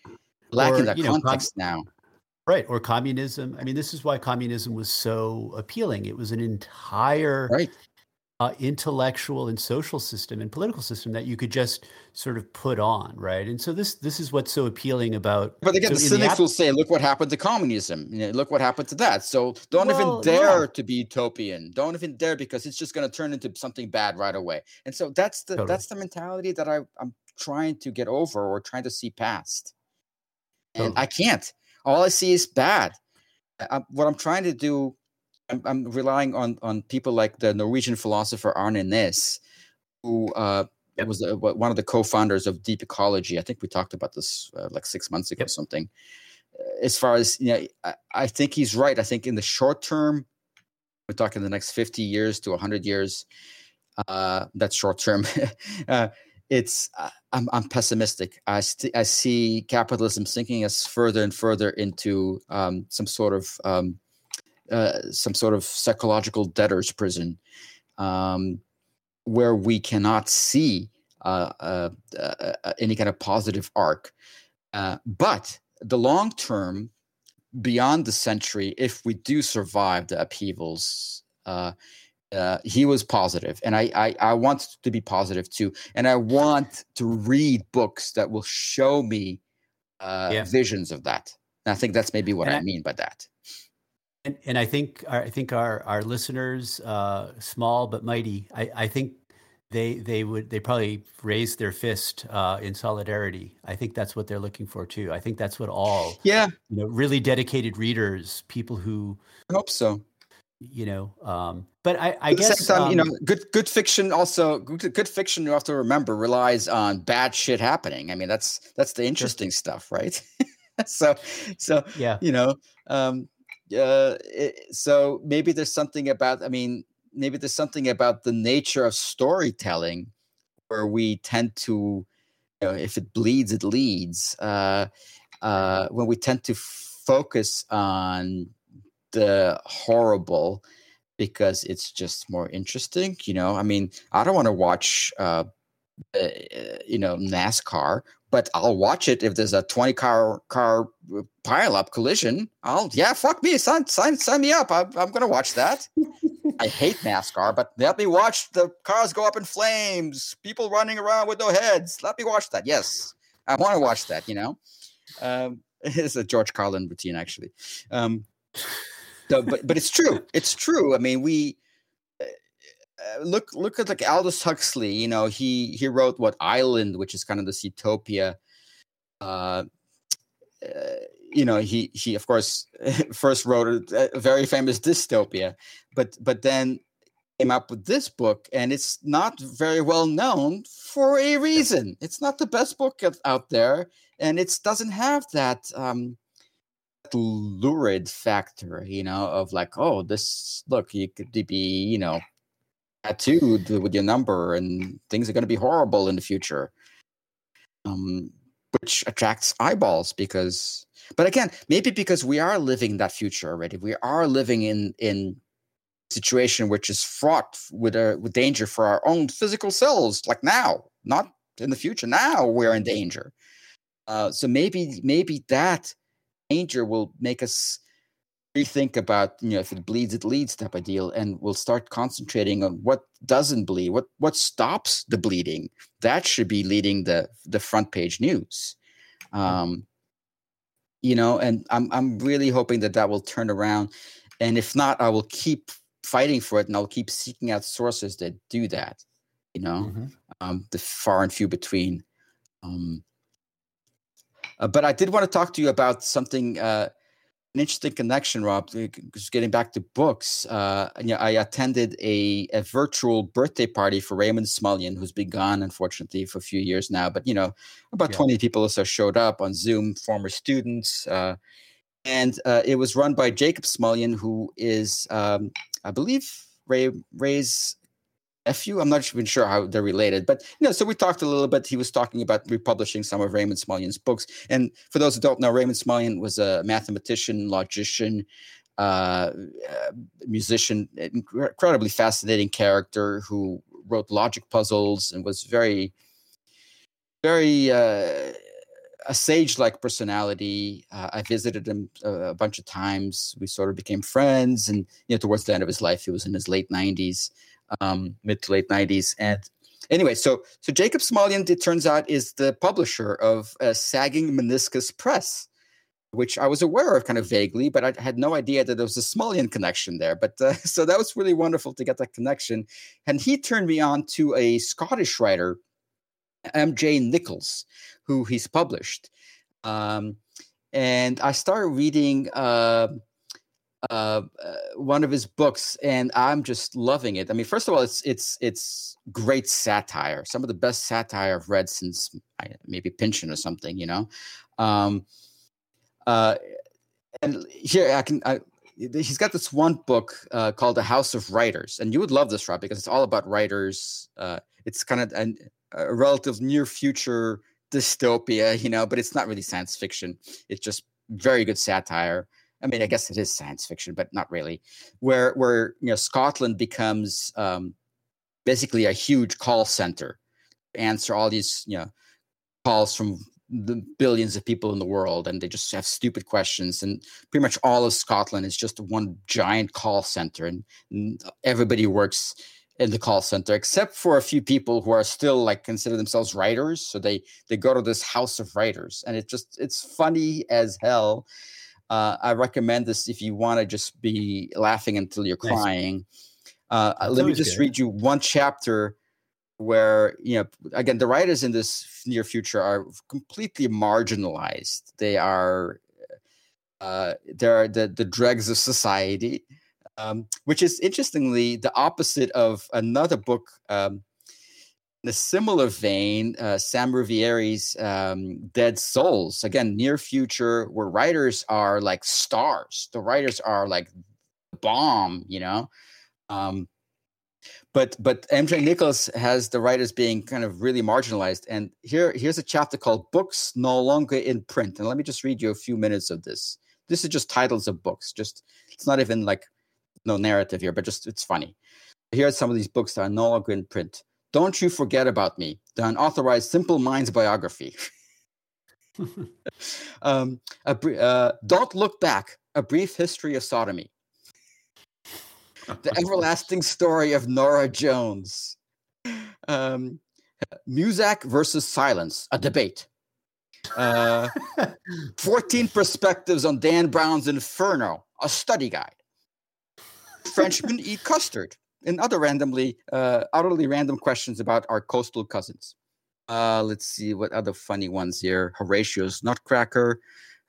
Lacking or, that context know, now. Right. Or communism. I mean, this is why communism was so appealing. It was an entire right. Uh, intellectual and social system and political system that you could just sort of put on, right? And so this this is what's so appealing about. But again, so the cynics the ap- will say, "Look what happened to communism. You know, look what happened to that." So don't well, even dare yeah. to be utopian. Don't even dare because it's just going to turn into something bad right away. And so that's the totally. that's the mentality that I, I'm trying to get over or trying to see past, and totally. I can't all I see is bad. I, what I'm trying to do, I'm, I'm, relying on on people like the Norwegian philosopher Arne Næss, who uh, yep. was the, one of the co-founders of Deep Ecology. I think we talked about this uh, like six months ago, yep. something. Uh, as far as you know, I, I think he's right. I think in the short term, we're talking the next 50 years to 100 years. Uh, that's short term. <laughs> uh, it's uh, I'm, I'm pessimistic. I, st- I see capitalism sinking us further and further into um, some sort of um, uh, some sort of psychological debtor's prison, um, where we cannot see uh, uh, uh, any kind of positive arc. Uh, but the long term, beyond the century, if we do survive the upheavals, uh, uh, he was positive, and I, I I want to be positive too, and I want to read books that will show me uh, yeah. visions of that. And I think that's maybe what I, I, mean by that. And, and I think our, I think our our listeners, uh, small but mighty, I, I think they they would they probably raise their fist uh, in solidarity. I think that's what they're looking for too. I think that's what all yeah you know really dedicated readers, people who I hope so. You know, um, but I, I guess time, um, you know, good good fiction also good, good fiction. You have to remember relies on bad shit happening. I mean, that's that's the interesting stuff, right? <laughs> so so yeah, you know, um, uh, it, so maybe there's something about. I mean, maybe there's something about the nature of storytelling where we tend to you know if it bleeds it leads uh uh when we tend to focus on the horrible because it's just more interesting you know i mean i don't want to watch uh, uh you know nascar but I'll watch it if there's a 20 car car pile up collision. I'll yeah, fuck me, sign sign sign me up. I'm, I'm gonna watch that. <laughs> I hate NASCAR, but let me watch the cars go up in flames, people running around with no heads. Let me watch that. Yes, I want to watch that. You know, um, <laughs> it's a George Carlin routine actually. Um, so, but but it's true. It's true. I mean, we uh, look look at like Aldous Huxley. You know, he he wrote what Island, which is kind of this utopia. Uh, uh, you know, he he of course <laughs> first wrote a, a, very famous dystopia, but but then came up with this book, and it's not very well known for a reason. It's not the best book out there, and it doesn't have that. Um, lurid factor you know of like oh this look you could be you know tattooed with your number and things are going to be horrible in the future. Um, which attracts eyeballs because but again maybe because we are living that future already. We are living in in situation which is fraught with a with danger for our own physical selves like now not in the future. Now we're in danger. Uh, so maybe maybe that danger will make us rethink about you know if it bleeds it leads type of deal and we'll start concentrating on what doesn't bleed what what stops the bleeding. That should be leading the the front page news. Um you know and i'm i'm really hoping that that will turn around and if not i will keep fighting for it and i'll keep seeking out sources that do that you know mm-hmm. um the far and few between. Um uh, but i did want to talk to you about something uh an interesting connection, Rob. Just getting back to books, uh, you know, I attended a, a virtual birthday party for Raymond Smullyan, who's been gone, unfortunately, for a few years now. But you know, about yeah. twenty people or so showed up on Zoom, former students, uh, and uh, it was run by Jacob Smullyan, who is, um, I believe, Ray Ray's nephew. I'm not even sure how they're related, but you know, so we talked a little bit. He was talking about republishing some of Raymond Smullyan's books. And for those who don't know, Raymond Smulyan was a mathematician, logician, uh, uh, musician, incredibly fascinating character who wrote logic puzzles and was very, very uh, a sage-like personality. Uh, I visited him a, a, bunch of times. We sort of became friends, and you know, towards the end of his life, he was in his late nineties um, mid to late 90s. And anyway, so so Jacob Smullyan, it turns out, is the publisher of uh, Sagging Meniscus Press, which I was aware of kind of vaguely, but I had no idea that there was a Smullyan connection there. But uh, <laughs> so that was really wonderful to get that connection. And he turned me on to a Scottish writer, M.J. Nicholls, who he's published. Um, and I started reading. Uh, uh, uh, one of his books, and I'm just loving it. I mean, first of all, it's it's it's great satire. Some of the best satire I've read since maybe Pynchon or something. You know, um, uh, and here I can. I, he's got this one book uh, called The House of Writers, and you would love this, Rob, because it's all about writers. Uh, it's kind of an, a relative near future dystopia, you know, but it's not really science fiction. It's just very good satire. I mean, I guess it is science fiction, but not really. Where where you know Scotland becomes um, basically a huge call center. answer all these you know calls from the billions of people in the world and they just have stupid questions and pretty much all of scotland is just one giant call center and, and everybody works in the call center except for a few people who are still like consider themselves writers so they they go to this house of writers and it just it's funny as hell uh, i recommend this if you want to just be laughing until you're nice. crying uh, let me just good. read you one chapter where you know again the writers in this near future are completely marginalized they are uh they're the the dregs of society um which is interestingly the opposite of another book um in a similar vein uh sam Riviere's um dead souls again near future where writers are like stars the writers are like bomb you know um but but MJ Nicholls has the writers being kind of really marginalized. And here here's a chapter called "Books No Longer in Print." And let me just read you a few minutes of this. This is just titles of books. Just it's not even like no narrative here, but just it's funny. Here are some of these books that are no longer in print. Don't you forget about me? The unauthorized Simple Minds biography. <laughs> um, uh, don't look back. A brief history of sodomy the everlasting story of Norah Jones. Um, Muzak versus silence, a debate. Uh, <laughs> 14 perspectives on Dan Brown's Inferno, a study guide. Frenchmen eat custard, and other randomly, uh, utterly random questions about our coastal cousins. Uh, let's see what other funny ones here. Horatio's Nutcracker,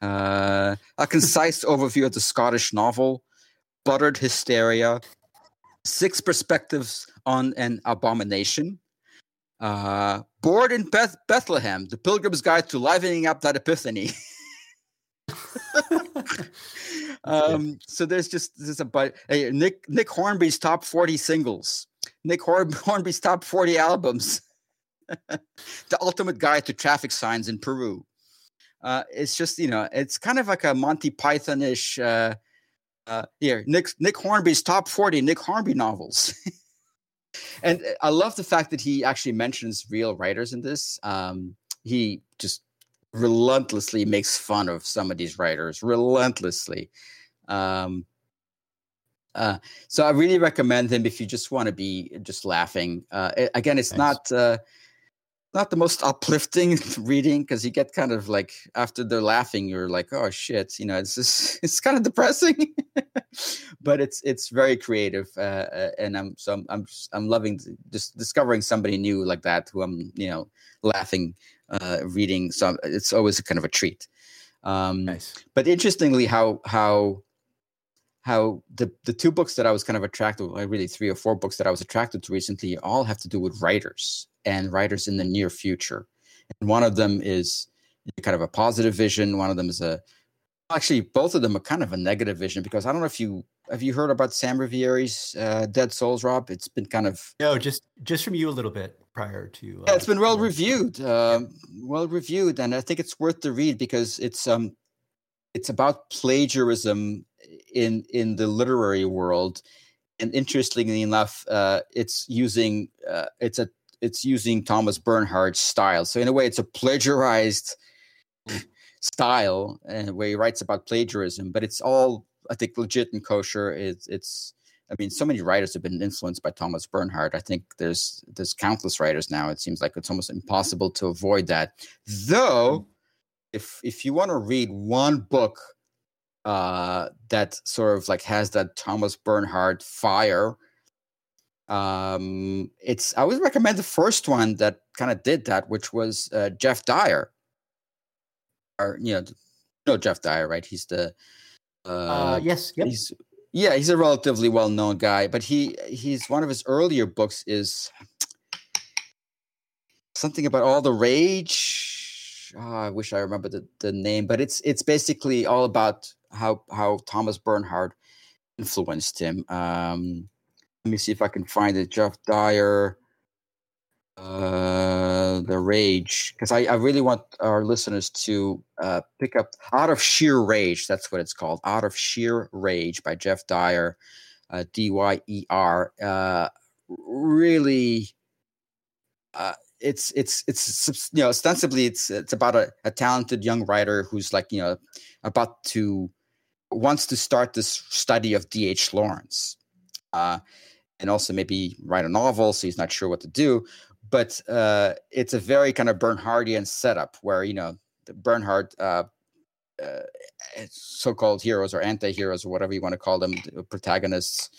uh, a concise <laughs> overview of the Scottish novel, Buttered Hysteria, Six Perspectives on an Abomination, uh, Born in Beth- Bethlehem, The Pilgrim's Guide to Livening Up That Epiphany. <laughs> <laughs> um, so there's just there's a but hey, Nick Nick Hornby's top 40 singles, Nick Horn- <laughs> Hornby's top 40 albums, <laughs> the ultimate guide to traffic signs in Peru. Uh, it's just you know it's kind of like a Monty Python-ish uh, uh, here, Nick Nick Hornby's top forty Nick Hornby novels. <laughs> and uh, I love the fact that he actually mentions real writers in this. Um, he just relentlessly makes fun of some of these writers, relentlessly. Um, uh, so I really recommend him if you just want to be just laughing. Uh, again, it's not uh, not the most uplifting <laughs> reading because you get kind of like after they're laughing you're like oh shit you know it's just <laughs> it's kind of depressing <laughs> but it's it's very creative uh, uh, and i'm so i'm i'm, I'm loving just discovering somebody new like that who i'm you know laughing uh, reading so it's always kind of a treat um nice. but interestingly how how how the the two books that I was kind of attracted, like really three or four books that I was attracted to recently, all have to do with writers and writers in the near future. And one of them is kind of a positive vision. One of them is a actually both of them are kind of a negative vision because I don't know if you have you heard about Sam Riviere's uh, Dead Souls, Rob. It's been kind of no, just just from you a little bit prior to. Uh, yeah, it's been well reviewed, um, well reviewed, and I think it's worth the read because it's um it's about plagiarism in in the literary world. And interestingly enough uh, it's using uh, it's a it's using thomas bernhard's style. So in a way it's a plagiarized <laughs> style and where he writes about plagiarism but it's all i think legit and kosher. It's it's i mean so many writers have been influenced by thomas bernhard i think there's there's countless writers now it seems like it's almost impossible to avoid that though if if you want to read one book uh, that sort of like has that Thomas Bernhard fire. Um, it's I would recommend the first one that kind of did that, which was uh, Geoff Dyer. Or you know, no Jeff Dyer, right? He's the uh, uh yes, yep. he's yeah, he's a relatively well known guy, but he he's one of his earlier books is something about all the rage. Oh, I wish I remember the, the name, but it's it's basically all about how how Thomas Bernhard influenced him. Um, let me see if I can find it. Jeff Dyer, uh, The Rage, because I, I really want our listeners to uh, pick up Out of Sheer Rage. That's what it's called. Out of Sheer Rage by jeff Dyer, uh, D Y E R. Uh, really, uh, it's it's it's you know ostensibly it's it's about a, a talented young writer who's like you know about to wants to start this study of D.H. Lawrence, uh, and also maybe write a novel. So he's not sure what to do. But uh, it's a very kind of Bernhardian setup where you know the Bernhard uh, uh, so-called heroes or anti-heroes or whatever you want to call them, the protagonists,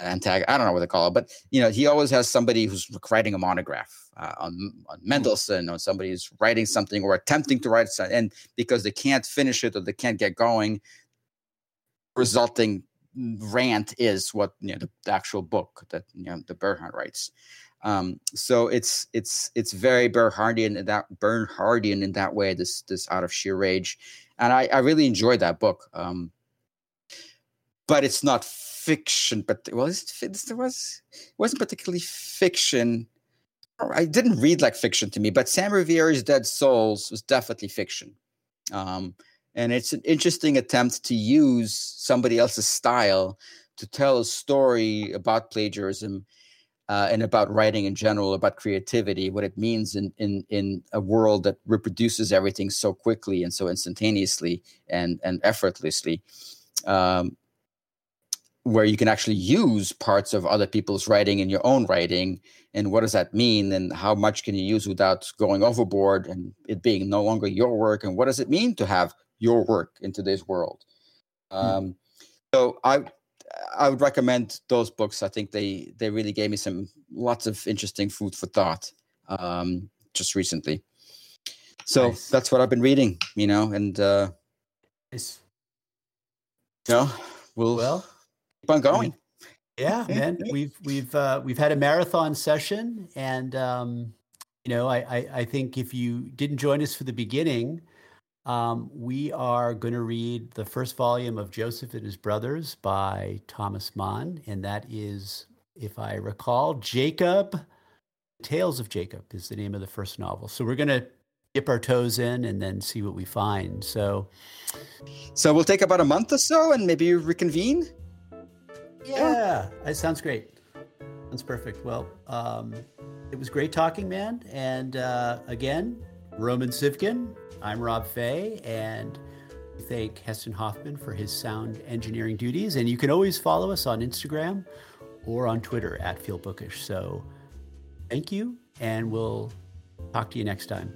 antag I don't know what they call it, but you know he always has somebody who's writing a monograph uh, on, on hmm. Mendelssohn or somebody who's writing something or attempting to write something, and because they can't finish it or they can't get going, resulting rant is what you know the, the actual book that you know the Bernhard writes. Um, so it's it's it's very Bernhardian in that Bernhardian in that way. This this out of sheer rage, and I, I really enjoyed that book. Um, but it's not fiction. But well, there was it wasn't particularly fiction. I didn't read like fiction to me, but Sam Riviere's Dead Souls was definitely fiction. Um, and it's an interesting attempt to use somebody else's style to tell a story about plagiarism uh, and about writing in general, about creativity, what it means in, in, in a world that reproduces everything so quickly and so instantaneously and, and effortlessly, um, where you can actually use parts of other people's writing in your own writing. And what does that mean? And how much can you use without going overboard and it being no longer your work? And what does it mean to have your work in today's world? Hmm. Um, so I I would recommend those books. I think they they really gave me some lots of interesting food for thought um, just recently. So nice. that's what I've been reading, you know, and uh, nice. you know, we'll well keep on going. Yeah, <laughs> man, we've we've uh, we've had a marathon session, and um, you know, I, I I think if you didn't join us for the beginning, um, we are going to read the first volume of Joseph and His Brothers by Thomas Mann, and that is, if I recall, Jacob. Tales of Jacob is the name of the first novel. So we're going to dip our toes in and then see what we find. So, so we'll take about a month or so and maybe reconvene. Yeah, that sounds great. Sounds perfect. Well, um, it was great talking, man. And uh, again, Roman Sivkin, I'm Rob Fay, and we thank Heston Hoffman for his sound engineering duties. And you can always follow us on Instagram or on Twitter at FeelBookish. So thank you, and we'll talk to you next time.